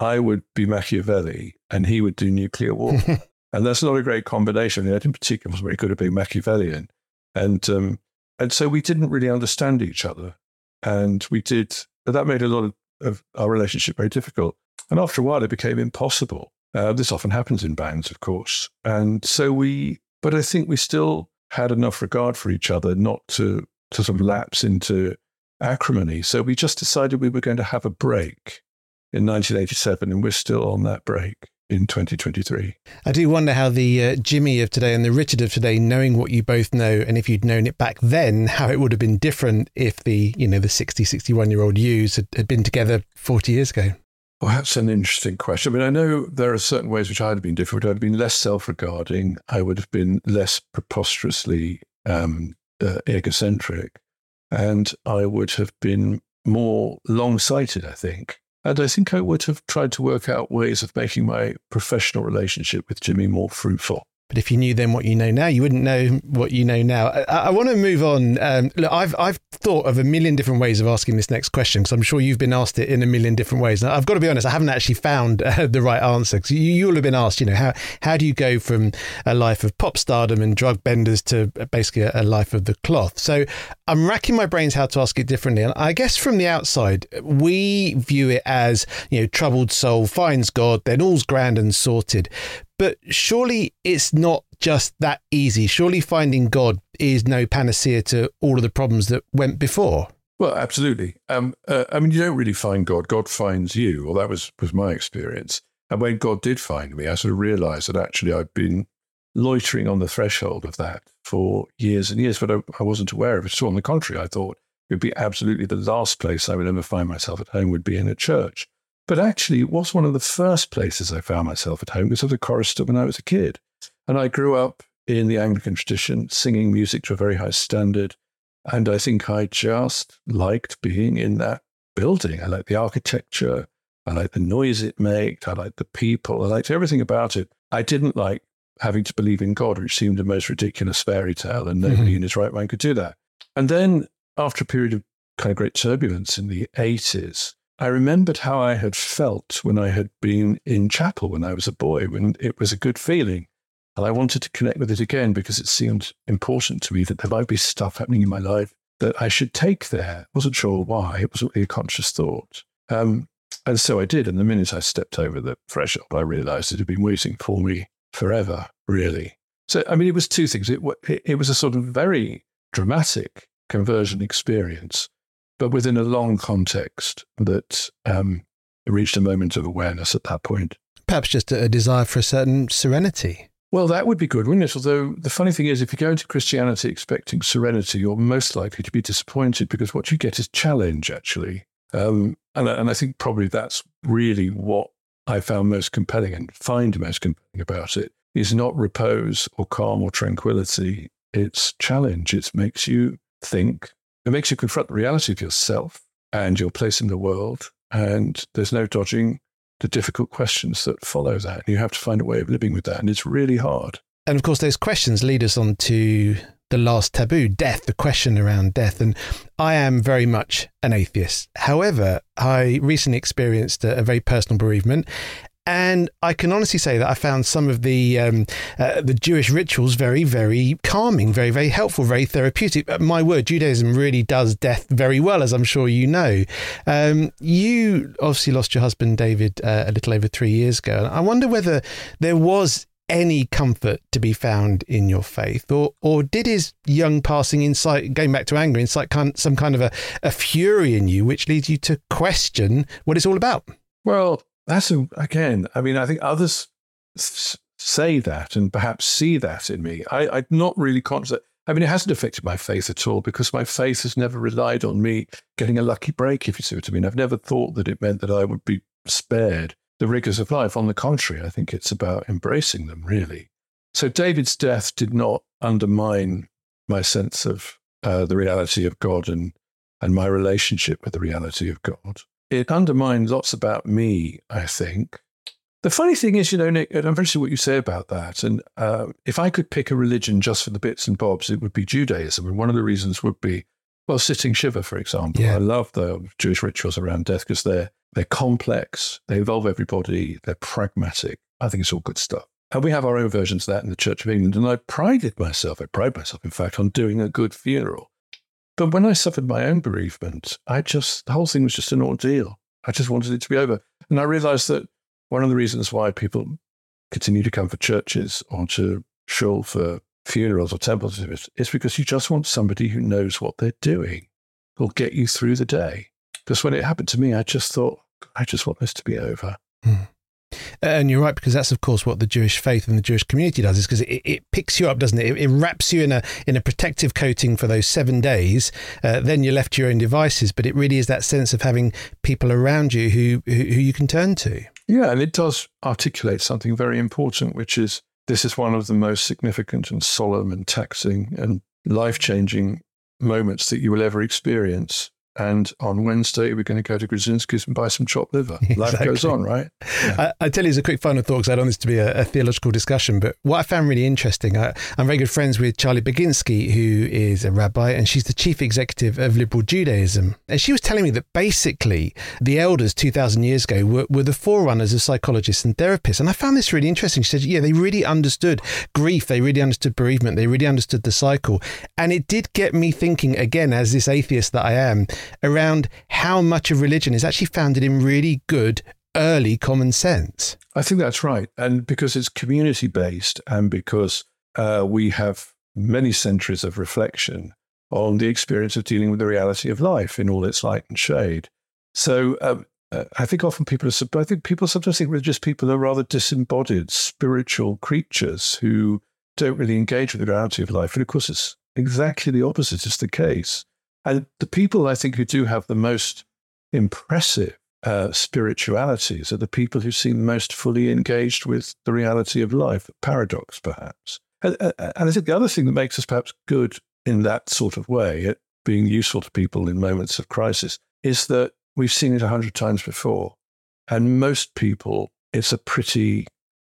I would be Machiavelli and he would do nuclear war. <laughs> and that's not a great combination. I in particular was very good at being Machiavellian. And, um, and so we didn't really understand each other. And we did, that made a lot of, of our relationship very difficult. And after a while, it became impossible. Uh, this often happens in bands, of course. And so we, but I think we still had enough regard for each other not to, to sort of lapse into acrimony. So we just decided we were going to have a break in 1987, and we're still on that break in 2023. I do wonder how the uh, Jimmy of today and the Richard of today, knowing what you both know, and if you'd known it back then, how it would have been different if the, you know, the 60, 61 year old yous had, had been together 40 years ago. Well, that's an interesting question. I mean, I know there are certain ways which I'd have been different. I'd have been less self regarding. I would have been less preposterously um, uh, egocentric and I would have been more long sighted, I think. And I think I would have tried to work out ways of making my professional relationship with Jimmy more fruitful. But if you knew then what you know now, you wouldn't know what you know now. I, I want to move on. Um, look, I've I've thought of a million different ways of asking this next question because I'm sure you've been asked it in a million different ways. And I've got to be honest, I haven't actually found <laughs> uh, the right answer. Because you, you'll have been asked, you know, how how do you go from a life of pop stardom and drug benders to basically a, a life of the cloth? So I'm racking my brains how to ask it differently. And I guess from the outside, we view it as you know, troubled soul finds God, then all's grand and sorted. But surely it's not just that easy. Surely finding God is no panacea to all of the problems that went before. Well, absolutely. Um, uh, I mean, you don't really find God. God finds you. Well, that was, was my experience. And when God did find me, I sort of realized that actually I'd been loitering on the threshold of that for years and years, but I, I wasn't aware of it. So, on the contrary, I thought it would be absolutely the last place I would ever find myself at home would be in a church. But actually, it was one of the first places I found myself at home because of the chorister when I was a kid. And I grew up in the Anglican tradition, singing music to a very high standard. And I think I just liked being in that building. I liked the architecture. I liked the noise it made. I liked the people. I liked everything about it. I didn't like having to believe in God, which seemed a most ridiculous fairy tale, and nobody mm-hmm. in his right mind could do that. And then, after a period of kind of great turbulence in the 80s, I remembered how I had felt when I had been in chapel when I was a boy, when it was a good feeling. And I wanted to connect with it again because it seemed important to me that there might be stuff happening in my life that I should take there. I wasn't sure why. It wasn't really a conscious thought. Um, and so I did. And the minute I stepped over the threshold, I realized it had been waiting for me forever, really. So, I mean, it was two things. It, it, it was a sort of very dramatic conversion experience but within a long context that um, reached a moment of awareness at that point. Perhaps just a desire for a certain serenity. Well, that would be good, wouldn't it? Although the funny thing is, if you go into Christianity expecting serenity, you're most likely to be disappointed because what you get is challenge, actually. Um, and, and I think probably that's really what I found most compelling and find most compelling about it is not repose or calm or tranquility. It's challenge. It makes you think it makes you confront the reality of yourself and your place in the world. And there's no dodging the difficult questions that follow that. You have to find a way of living with that. And it's really hard. And of course, those questions lead us on to the last taboo, death, the question around death. And I am very much an atheist. However, I recently experienced a, a very personal bereavement. And I can honestly say that I found some of the um, uh, the Jewish rituals very, very calming, very, very helpful, very therapeutic. Uh, my word, Judaism really does death very well, as I'm sure you know. Um, you obviously lost your husband, David, uh, a little over three years ago. I wonder whether there was any comfort to be found in your faith, or or did his young passing incite, going back to anger, incite some kind of a, a fury in you, which leads you to question what it's all about? Well, that's again, I mean, I think others say that and perhaps see that in me. I, I'm not really conscious. I mean, it hasn't affected my faith at all because my faith has never relied on me getting a lucky break, if you see what I mean. I've never thought that it meant that I would be spared the rigors of life. On the contrary, I think it's about embracing them, really. So David's death did not undermine my sense of uh, the reality of God and, and my relationship with the reality of God. It undermined lots about me, I think. The funny thing is, you know, Nick, and I'm very sure what you say about that. And uh, if I could pick a religion just for the bits and bobs, it would be Judaism. And one of the reasons would be, well, sitting Shiva, for example. Yeah. I love the Jewish rituals around death because they're they're complex, they involve everybody, they're pragmatic. I think it's all good stuff. And we have our own versions of that in the Church of England. And I prided myself, I pride myself, in fact, on doing a good funeral. But when I suffered my own bereavement, I just, the whole thing was just an ordeal. I just wanted it to be over. And I realized that one of the reasons why people continue to come for churches or to shul for funerals or temples is because you just want somebody who knows what they're doing, who'll get you through the day. Because when it happened to me, I just thought, I just want this to be over. Hmm. And you're right, because that's of course what the Jewish faith and the Jewish community does, is because it, it picks you up, doesn't it? it? It wraps you in a in a protective coating for those seven days. Uh, then you're left to your own devices. But it really is that sense of having people around you who who, who you can turn to. Yeah, and it does articulate something very important, which is this is one of the most significant and solemn and taxing and life changing moments that you will ever experience. And on Wednesday, we're going to go to Grodzinski's and buy some chopped liver. <laughs> Life goes on, right? I, I tell you as a quick final thought, because I don't want this to be a, a theological discussion, but what I found really interesting, I, I'm very good friends with Charley Baginsky, who is a rabbi, and she's the chief executive of Liberal Judaism. And she was telling me that basically the elders 2,000 years ago were, were the forerunners of psychologists and therapists. And I found this really interesting. She said, yeah, they really understood grief, they really understood bereavement, they really understood the cycle. And it did get me thinking, again, as this atheist that I am, around how much of religion is actually founded in really good early common sense. I think that's right. And because it's community based and because uh, we have many centuries of reflection on the experience of dealing with the reality of life in all its light and shade. So um, uh, I think often people are, I think people sometimes think religious people are rather disembodied spiritual creatures who don't really engage with the reality of life. And of course, it's exactly the opposite is the case. And the people I think who do have the most impressive uh, spiritualities are the people who seem most fully engaged with the reality of life, paradox perhaps. And, and I think the other thing that makes us perhaps good in that sort of way, at being useful to people in moments of crisis, is that we've seen it a hundred times before. And most people, it's a pretty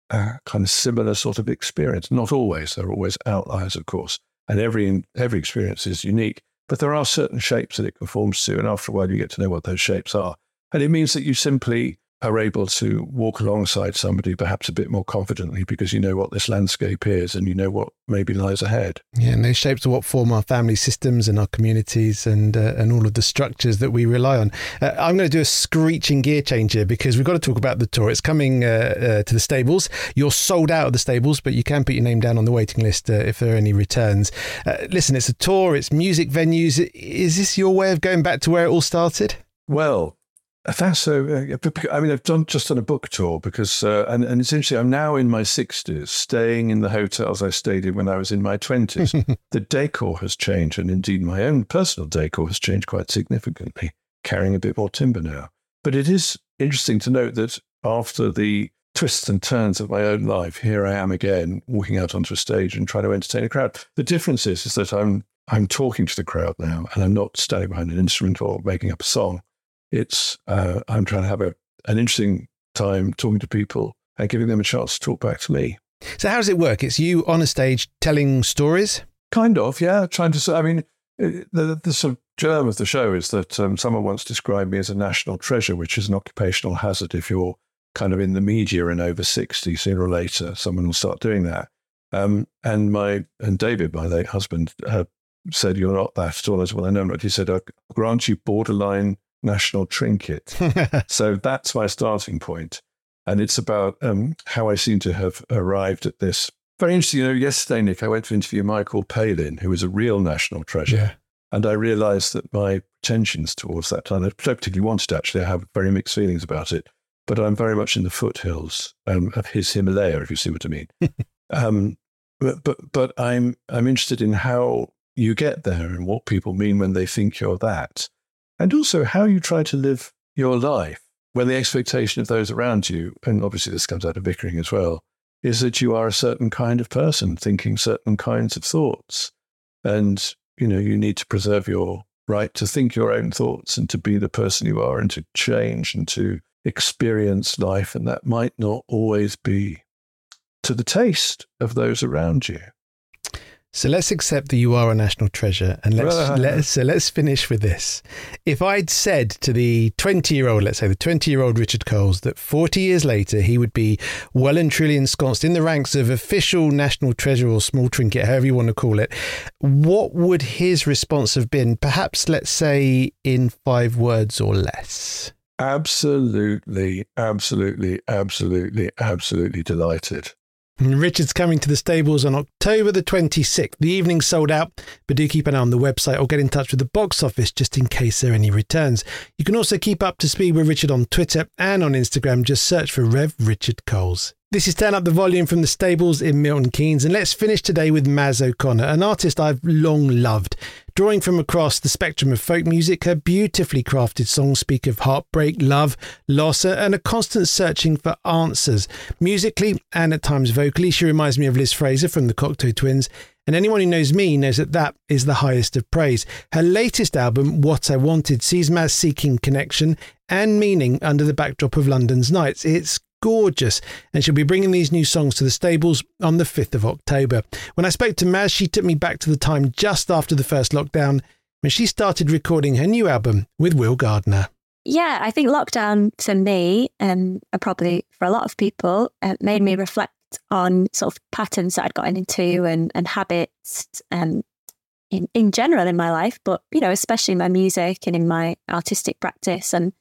uh, kind of similar sort of experience. Not always, there are always outliers, of course, and every, every experience is unique. But there are certain shapes that it conforms to, and after a while, you get to know what those shapes are. And it means that you simply are able to walk alongside somebody perhaps a bit more confidently because you know what this landscape is and you know what maybe lies ahead. Yeah, and those shapes are what form our family systems and our communities and uh, and all of the structures that we rely on. Uh, I'm going to do a screeching gear change here because we've got to talk about the tour. It's coming uh, uh, to the stables. You're sold out of the stables, but you can put your name down on the waiting list uh, if there are any returns. Uh, listen, it's a tour. It's music venues. Is this your way of going back to where it all started? Well, that's so. Uh, I mean, I've done just done a book tour because, uh, and and it's interesting. I'm now in my sixties, staying in the hotels I stayed in when I was in my twenties. <laughs> the decor has changed, and indeed, my own personal decor has changed quite significantly. Carrying a bit more timber now, but it is interesting to note that after the twists and turns of my own life, here I am again, walking out onto a stage and trying to entertain a crowd. The difference is, is that I'm I'm talking to the crowd now, and I'm not standing behind an instrument or making up a song it's uh, I'm trying to have a, an interesting time talking to people and giving them a chance to talk back to me. So how does it work? It's you on a stage telling stories. Kind of, yeah. Trying to. I mean, the, the sort of germ of the show is that um, someone once described me as a national treasure, which is an occupational hazard if you're kind of in the media and over sixty. Sooner or later, someone will start doing that. Um, and my and David, my late husband, uh, said, "You're not that at all." I said, "Well, I know not." He said, "I grant you borderline." National trinket. <laughs> so that's my starting point. And it's about um, how I seem to have arrived at this. Very interesting. You know, yesterday, Nick, I went to interview Michael Palin, who is a real national treasure. Yeah. And I realized that my pretensions towards that time, I particularly wanted actually, I have very mixed feelings about it. but I'm very much in the foothills um, of his Himalaya, if you see what I mean. <laughs> um, but, but but I'm I'm interested in how you get there and what people mean when they think you're that, and also how you try to live your life when the expectation of those around you, and obviously this comes out of vicaring as well, is that you are a certain kind of person thinking certain kinds of thoughts, and you know you need to preserve your right to think your own thoughts and to be the person you are and to change and to experience life, and that might not always be to the taste of those around you. So let's accept that you are a national treasure, and let's let's uh-huh. so let's finish with this. If I'd said to the twenty-year-old, let's say the twenty-year-old Richard Coles, that forty years later he would be well and truly ensconced in the ranks of official national treasure or small trinket, however you want to call it, what would his response have been? Perhaps, let's say, in five words or less. Absolutely, absolutely, absolutely, absolutely delighted. Richard's coming to the stables on October the 26th. The evening sold out, but do keep an eye on the website or get in touch with the box office just in case there are any returns. You can also keep up to speed with Richard on Twitter and on Instagram. Just search for Rev Richard Coles. This is Turn Up the Volume from the Stables in Milton Keynes, and let's finish today with Maz O'Connor, an artist I've long loved. Drawing from across the spectrum of folk music, her beautifully crafted songs speak of heartbreak, love, loss, uh, and a constant searching for answers. Musically and at times vocally, she reminds me of Liz Fraser from the Cocteau Twins, and anyone who knows me knows that that is the highest of praise. Her latest album, What I Wanted, sees Maz seeking connection and meaning under the backdrop of London's nights. It's gorgeous, and she'll be bringing these new songs to the stables on the 5th of October. When I spoke to Maz, she took me back to the time just after the first lockdown when she started recording her new album with Will Gardner. Yeah, I think lockdown for me, um, and probably for a lot of people, uh, made me reflect on sort of patterns that I'd gotten into and, and habits um, in, in general in my life, but, you know, especially in my music and in my artistic practice. And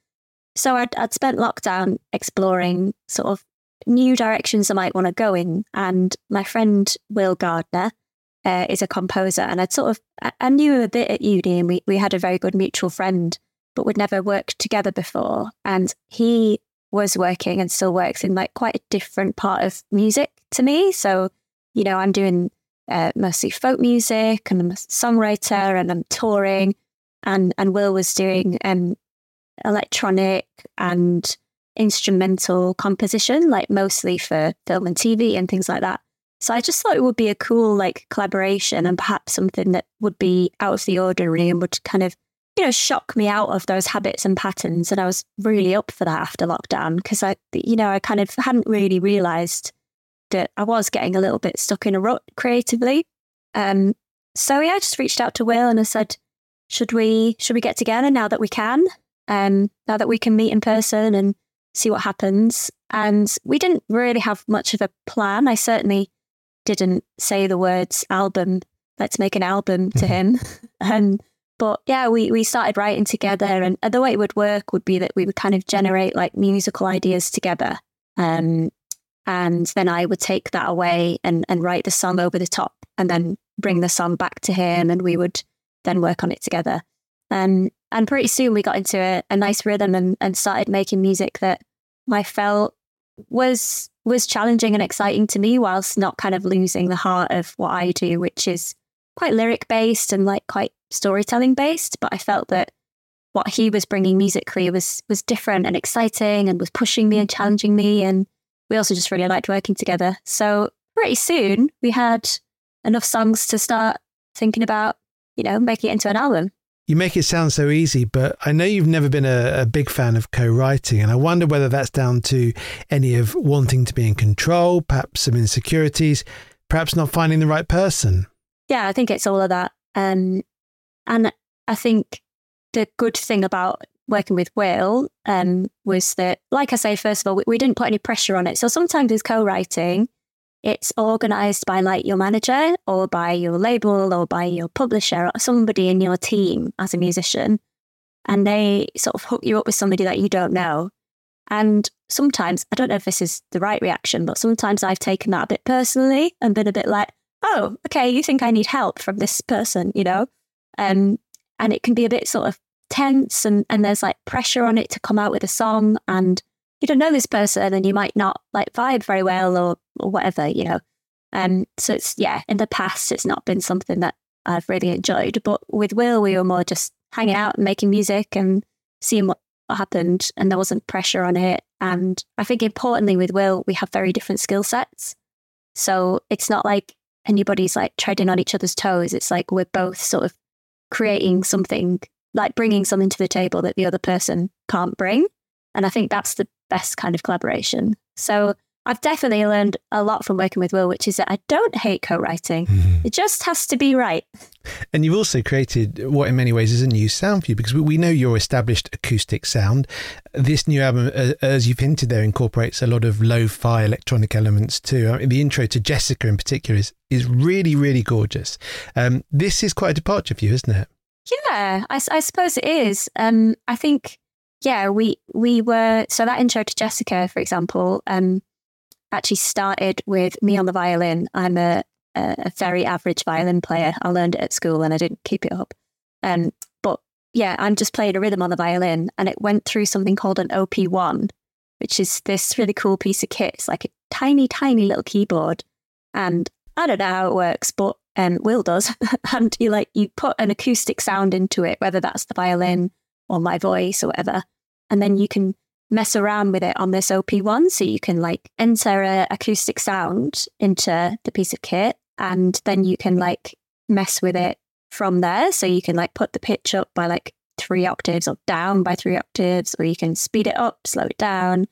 so I'd, I'd spent lockdown exploring sort of new directions I might want to go in. And my friend Will Gardner uh, is a composer, and I'd sort of I, knew him a bit at uni, and we we had a very good mutual friend, but we'd never worked together before. And he was working and still works in like quite a different part of music to me. So you know, I'm doing uh, mostly folk music, and I'm a songwriter, and I'm touring. And and Will was doing um, electronic and instrumental composition, like mostly for film and TV and things like that. So I just thought it would be a cool like collaboration and perhaps something that would be out of the ordinary and would kind of, you know, shock me out of those habits and patterns. And I was really up for that after lockdown because I, you know, I kind of hadn't really realized that I was getting a little bit stuck in a rut creatively. Um, so yeah, I just reached out to Will and I said, should we, should we get together now that we can? Um, now that we can meet in person and see what happens. And we didn't really have much of a plan. I certainly didn't say the words album, let's make an album to <laughs> him. <laughs> um, but yeah, we, we started writing together. And the way it would work would be that we would kind of generate like musical ideas together. Um, and then I would take that away and, and write the song over the top and then bring the song back to him and we would then work on it together. Um, and pretty soon we got into a, a nice rhythm and, and started making music that I felt was was challenging and exciting to me whilst not kind of losing the heart of what I do, which is quite lyric based and like quite storytelling based. But I felt that what he was bringing musically was was different and exciting and was pushing me and challenging me. And we also just really liked working together. So pretty soon we had enough songs to start thinking about, you know, making it into an album you make it sound so easy, but I know you've never been a, a big fan of co writing. And I wonder whether that's down to any of wanting to be in control, perhaps some insecurities, perhaps not finding the right person. Yeah, I think it's all of that. Um, and I think the good thing about working with Will um, was that, like I say, first of all, we, we didn't put any pressure on it. So sometimes with co writing, it's organized by like your manager or by your label or by your publisher or somebody in your team as a musician. And they sort of hook you up with somebody that you don't know. And sometimes, I don't know if this is the right reaction, but sometimes I've taken that a bit personally and been a bit like, oh, okay, you think I need help from this person, you know? Um, and it can be a bit sort of tense and, and there's like pressure on it to come out with a song. And you don't know this person and you might not like vibe very well or, or whatever, you know. Um, so it's yeah, in the past it's not been something that I've really enjoyed. But with Will, we were more just hanging out and making music and seeing what happened, and there wasn't pressure on it. And I think importantly with Will, we have very different skill sets. So it's not like anybody's like treading on each other's toes. It's like we're both sort of creating something, like bringing something to the table that the other person can't bring. And I think that's the best kind of collaboration. So I've definitely learned a lot from working with Will, which is that I don't hate co writing. Mm-hmm. It just has to be right. And you've also created what, in many ways, is a new sound for you because we know your established acoustic sound. This new album, as you've hinted there, incorporates a lot of lo fi electronic elements too. I mean, the intro to Jessica, in particular, is, is really, really gorgeous. Um, this is quite a departure for you, isn't it? Yeah, I, I suppose it is. Um, I think, yeah, we we were so that intro to Jessica, for example, um, actually started with me on the violin. I'm a, a, a very average violin player. I learned it at school and I didn't keep it up. Um, but yeah, I'm just playing a rhythm on the violin and it went through something called an OP1, which is this really cool piece of kit. It's like a tiny, tiny little keyboard. And I don't know how it works, but um, Will does. <laughs> and you like you put an acoustic sound into it, whether that's the violin or my voice or whatever, and then you can mess around with it on this OP1. So you can like enter a acoustic sound into the piece of kit and then you can like mess with it from there. So you can like put the pitch up by like three octaves or down by three octaves, or you can speed it up, slow it down,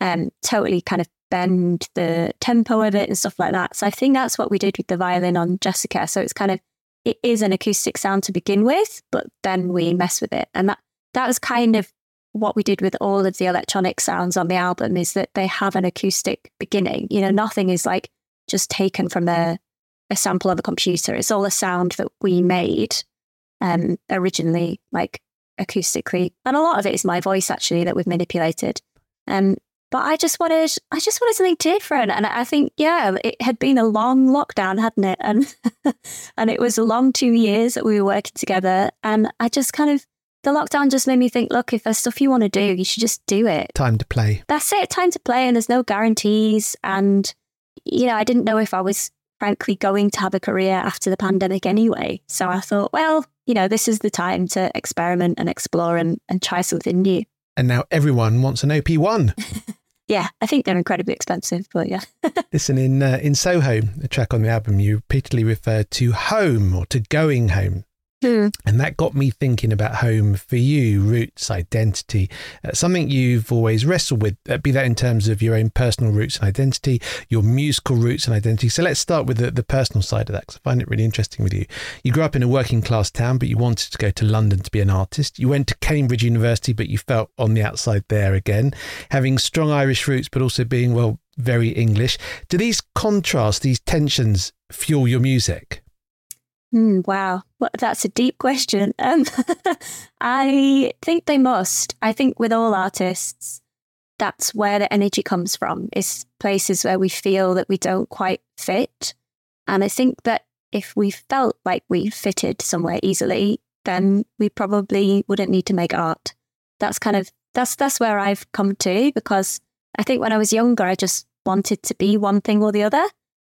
and totally kind of bend the tempo of it and stuff like that. So I think that's what we did with the violin on Jessica. So it's kind of it is an acoustic sound to begin with, but then we mess with it. And that that was kind of what we did with all of the electronic sounds on the album is that they have an acoustic beginning. You know, nothing is like just taken from a, a sample of a computer. It's all a sound that we made um, originally, like acoustically. And a lot of it is my voice actually that we've manipulated. Um, but I just wanted, I just wanted something different. And I think, yeah, it had been a long lockdown, hadn't it? And <laughs> and it was a long two years that we were working together. And I just kind of the lockdown just made me think look, if there's stuff you want to do, you should just do it. Time to play. That's it, time to play. And there's no guarantees. And, you know, I didn't know if I was frankly going to have a career after the pandemic anyway. So I thought, well, you know, this is the time to experiment and explore and, and try something new. And now everyone wants an OP1. <laughs> <laughs> yeah, I think they're incredibly expensive, but yeah. <laughs> Listen, in uh, in Soho, the track on the album, you repeatedly refer to home or to going home. Mm. And that got me thinking about home for you, roots, identity, uh, something you've always wrestled with, uh, be that in terms of your own personal roots and identity, your musical roots and identity. So let's start with the, the personal side of that because I find it really interesting with you. You grew up in a working class town, but you wanted to go to London to be an artist. You went to Cambridge University, but you felt on the outside there again, having strong Irish roots, but also being, well, very English. Do these contrasts, these tensions fuel your music? Mm, wow, well, that's a deep question. Um, <laughs> I think they must. I think with all artists, that's where the energy comes from. Is places where we feel that we don't quite fit, and I think that if we felt like we fitted somewhere easily, then we probably wouldn't need to make art. That's kind of that's that's where I've come to because I think when I was younger, I just wanted to be one thing or the other.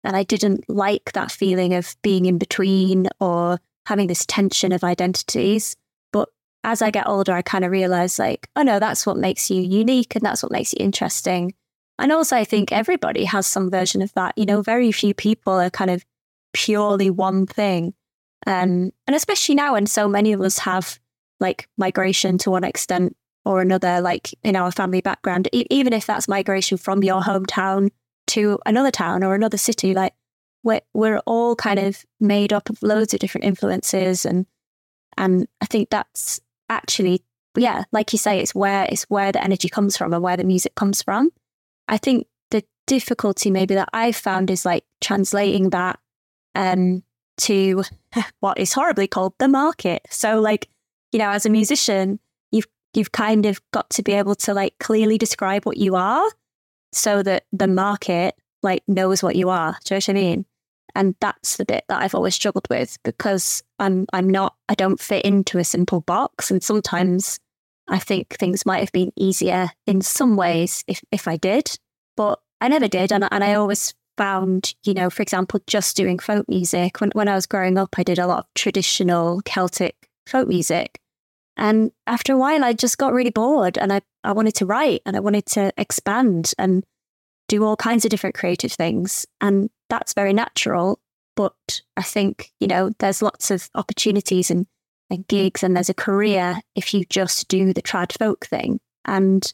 And I didn't like that feeling of being in between or having this tension of identities. But as I get older, I kind of realize, like, oh no, that's what makes you unique and that's what makes you interesting. And also, I think everybody has some version of that. You know, very few people are kind of purely one thing. Um, and especially now, when so many of us have like migration to one extent or another, like in our family background, e- even if that's migration from your hometown to another town or another city, like we're we're all kind of made up of loads of different influences and and I think that's actually yeah, like you say, it's where it's where the energy comes from and where the music comes from. I think the difficulty maybe that I've found is like translating that um to <laughs> what is horribly called the market. So like, you know, as a musician, you've you've kind of got to be able to like clearly describe what you are so that the market like knows what you are. Do you know what I mean? And that's the bit that I've always struggled with because I'm I'm not I don't fit into a simple box. And sometimes I think things might have been easier in some ways if, if I did, but I never did. And, and I always found, you know, for example, just doing folk music. When, when I was growing up, I did a lot of traditional Celtic folk music. And after a while, I just got really bored and I, I wanted to write and I wanted to expand and do all kinds of different creative things. And that's very natural. But I think, you know, there's lots of opportunities and, and gigs and there's a career if you just do the trad folk thing. And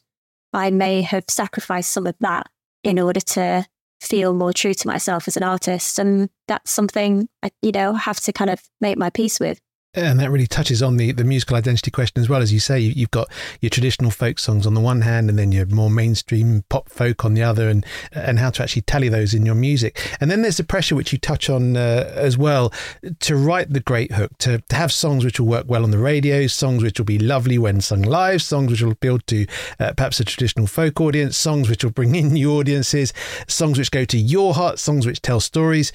I may have sacrificed some of that in order to feel more true to myself as an artist. And that's something I, you know, have to kind of make my peace with. And that really touches on the, the musical identity question as well. As you say, you've got your traditional folk songs on the one hand, and then your more mainstream pop folk on the other, and and how to actually tally those in your music. And then there's the pressure which you touch on uh, as well to write the great hook, to, to have songs which will work well on the radio, songs which will be lovely when sung live, songs which will appeal to uh, perhaps a traditional folk audience, songs which will bring in new audiences, songs which go to your heart, songs which tell stories.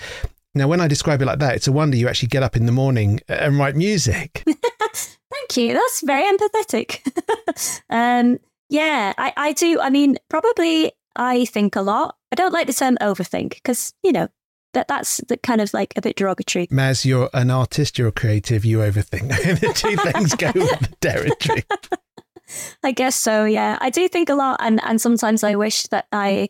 Now, when I describe it like that, it's a wonder you actually get up in the morning and write music. <laughs> Thank you. That's very empathetic. <laughs> um, yeah, I, I do. I mean, probably I think a lot. I don't like the term overthink because, you know, that that's the kind of like a bit derogatory. Maz, you're an artist, you're a creative, you overthink. <laughs> the two things go with the territory. I guess so, yeah. I do think a lot and, and sometimes I wish that I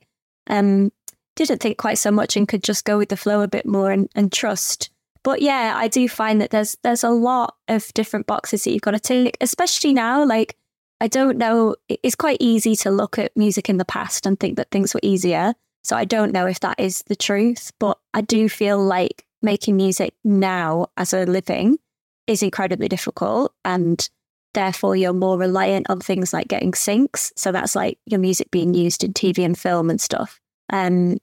um didn't think quite so much and could just go with the flow a bit more and, and trust. But yeah, I do find that there's there's a lot of different boxes that you've got to tick, especially now. Like I don't know, it's quite easy to look at music in the past and think that things were easier. So I don't know if that is the truth, but I do feel like making music now as a living is incredibly difficult and therefore you're more reliant on things like getting syncs. So that's like your music being used in TV and film and stuff. Um,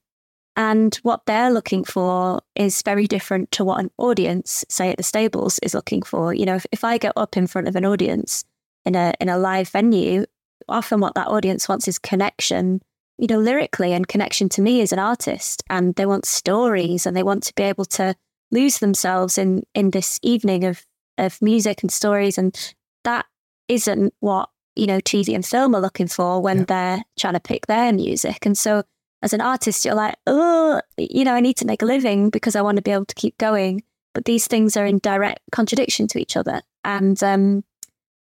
and what they're looking for is very different to what an audience, say at the stables, is looking for. You know, if, if I get up in front of an audience in a in a live venue, often what that audience wants is connection, you know, lyrically and connection to me as an artist. And they want stories and they want to be able to lose themselves in in this evening of of music and stories. And that isn't what, you know, TV and film are looking for when yeah. they're trying to pick their music. And so as an artist, you're like, oh, you know, I need to make a living because I want to be able to keep going. But these things are in direct contradiction to each other. And um,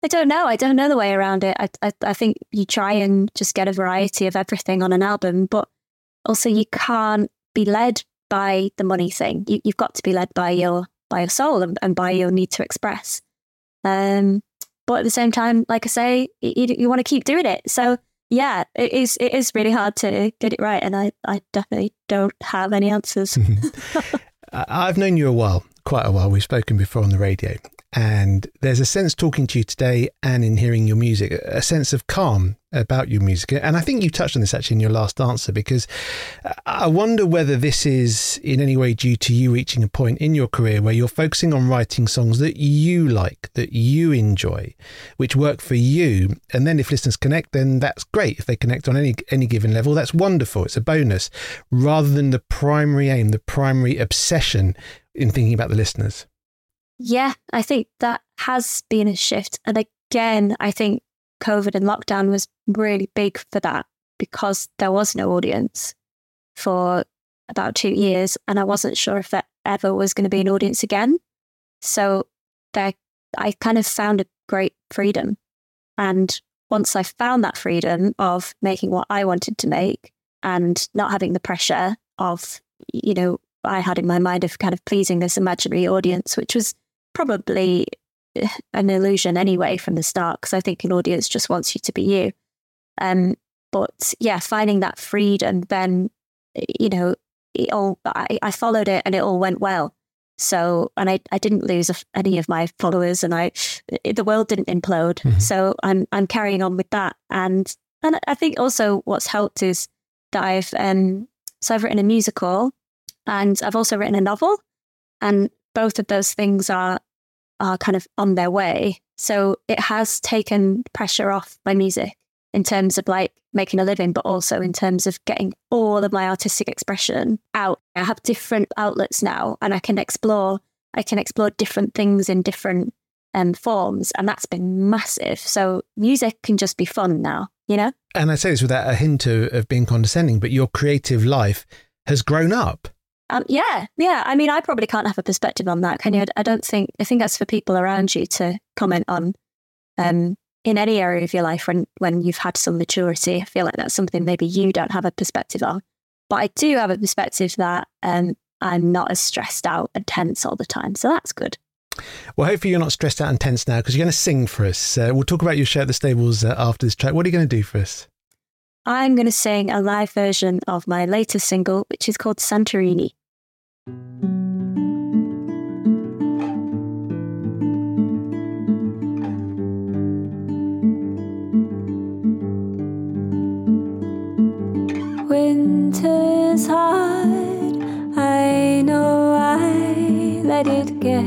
I don't know. I don't know the way around it. I, I, I think you try and just get a variety of everything on an album, but also you can't be led by the money thing. You, have got to be led by your by your soul and, and by your need to express. Um, but at the same time, like I say, you, you want to keep doing it. So yeah, it is. It is really hard to get it right, and I, I definitely don't have any answers. <laughs> I've known you a while, quite a while. We've spoken before on the radio, and there's a sense talking to you today and in hearing your music, a sense of calm about your music. And I think you touched on this actually in your last answer, because I wonder whether this is in any way due to you reaching a point in your career where you're focusing on writing songs that you like, that you enjoy, which work for you. And then if listeners connect, then that's great. If they connect on any any given level, that's wonderful. It's a bonus rather than the primary aim, the primary obsession in thinking about the listeners. Yeah, I think that has been a shift. And again, I think COVID and lockdown was really big for that because there was no audience for about two years. And I wasn't sure if there ever was going to be an audience again. So there, I kind of found a great freedom. And once I found that freedom of making what I wanted to make and not having the pressure of, you know, I had in my mind of kind of pleasing this imaginary audience, which was probably eh, an illusion anyway from the start because I think an audience just wants you to be you. Um, but yeah, finding that freedom, then eh, you know, it all I, I followed it and it all went well. So, and I, I didn't lose any of my followers, and I eh, the world didn't implode. Mm-hmm. So I'm I'm carrying on with that, and and I think also what's helped is that I've um so I've written a musical, and I've also written a novel, and both of those things are are kind of on their way. So it has taken pressure off my music in terms of like making a living, but also in terms of getting all of my artistic expression out. I have different outlets now and I can explore, I can explore different things in different um, forms, and that's been massive. So music can just be fun now, you know. And I say this without a hint of, of being condescending, but your creative life has grown up. Um, yeah, yeah. I mean, I probably can't have a perspective on that, can you? I don't think. I think that's for people around you to comment on. Um, in any area of your life, when when you've had some maturity, I feel like that's something maybe you don't have a perspective on. But I do have a perspective that um, I'm not as stressed out and tense all the time, so that's good. Well, hopefully you're not stressed out and tense now because you're going to sing for us. Uh, we'll talk about your show at the stables uh, after this track. What are you going to do for us? I'm going to sing a live version of my latest single, which is called Santorini. Winter's hard, I know I let it get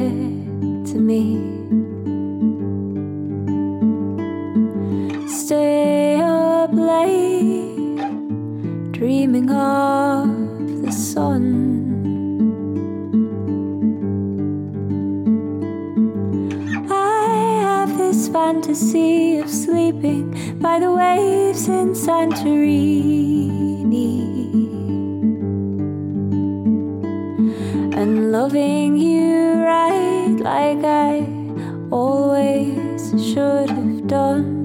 to me. Stay late, dreaming of the sun. I have this fantasy of sleeping by the waves in Santorini. and loving you right like I always should have done.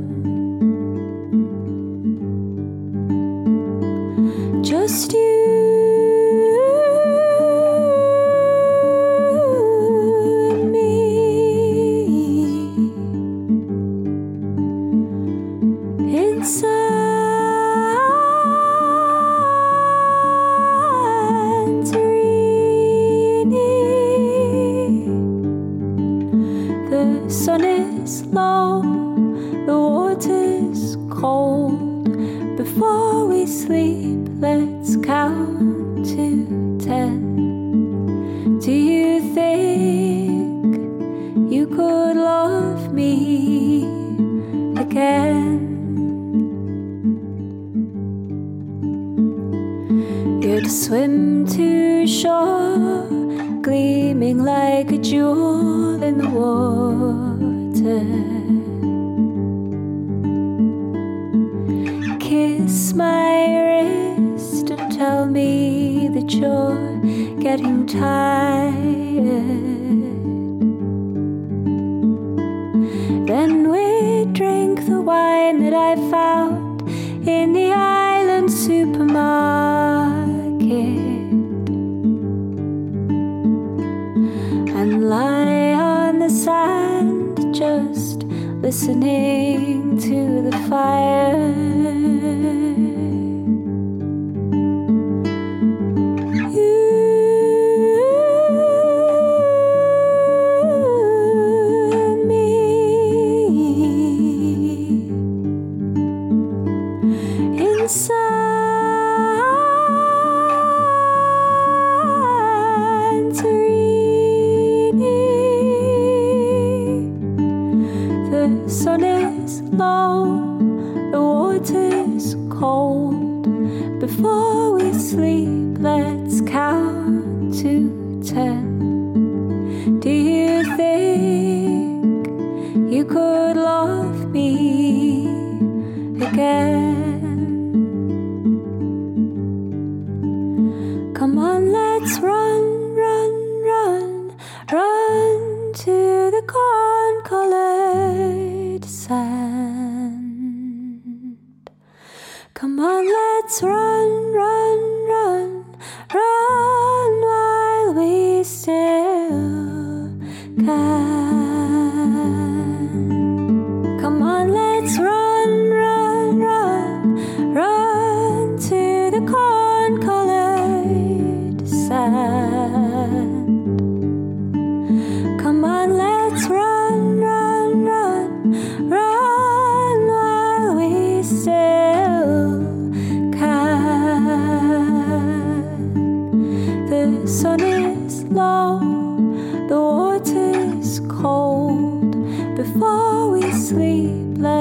listening to the fire.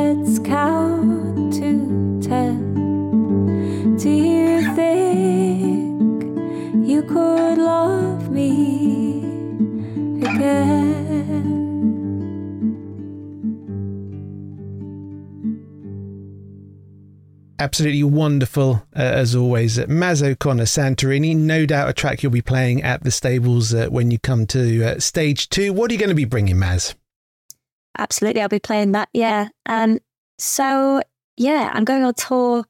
let's count to ten. Do you think you could love me again? absolutely wonderful uh, as always. Uh, Maz O'Connor, Santorini, no doubt a track you'll be playing at the stables uh, when you come to uh, stage two. What are you going to be bringing, Maz? Absolutely, I'll be playing that, yeah. Um, so, yeah, I'm going on tour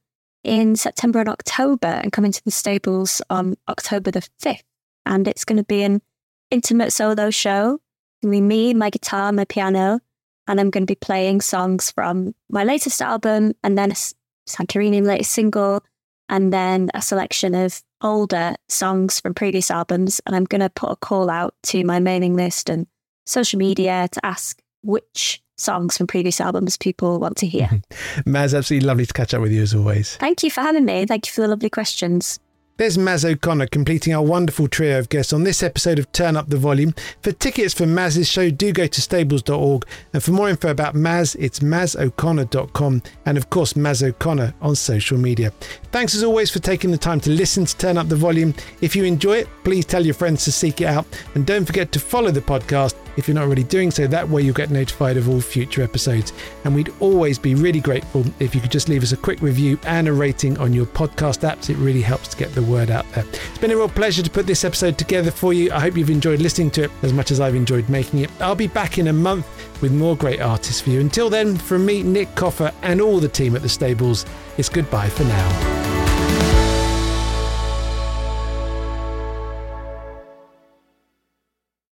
in September and October and coming to the stables on October the 5th. And it's going to be an intimate solo show. It's going to be me, my guitar, my piano, and I'm going to be playing songs from my latest album and then a Santorini latest single, and then a selection of older songs from previous albums. And I'm going to put a call out to my mailing list and social media to ask which songs from previous albums people want to hear. <laughs> Maz, absolutely lovely to catch up with you as always. Thank you for having me. Thank you for the lovely questions. There's Maz O'Connor completing our wonderful trio of guests on this episode of Turn Up the Volume. For tickets for Maz's show, do go to stables.org. And for more info about Maz, it's mazoconnor.com and, of course, Maz O'Connor on social media. Thanks as always for taking the time to listen to Turn Up the Volume. If you enjoy it, please tell your friends to seek it out. And don't forget to follow the podcast if you're not already doing so. That way you'll get notified of all future episodes. And we'd always be really grateful if you could just leave us a quick review and a rating on your podcast apps. It really helps to get the word out there. It's been a real pleasure to put this episode together for you. I hope you've enjoyed listening to it as much as I've enjoyed making it. I'll be back in a month with more great artists for you. Until then, from me, Nick Coffer, and all the team at the stables, it's goodbye for now.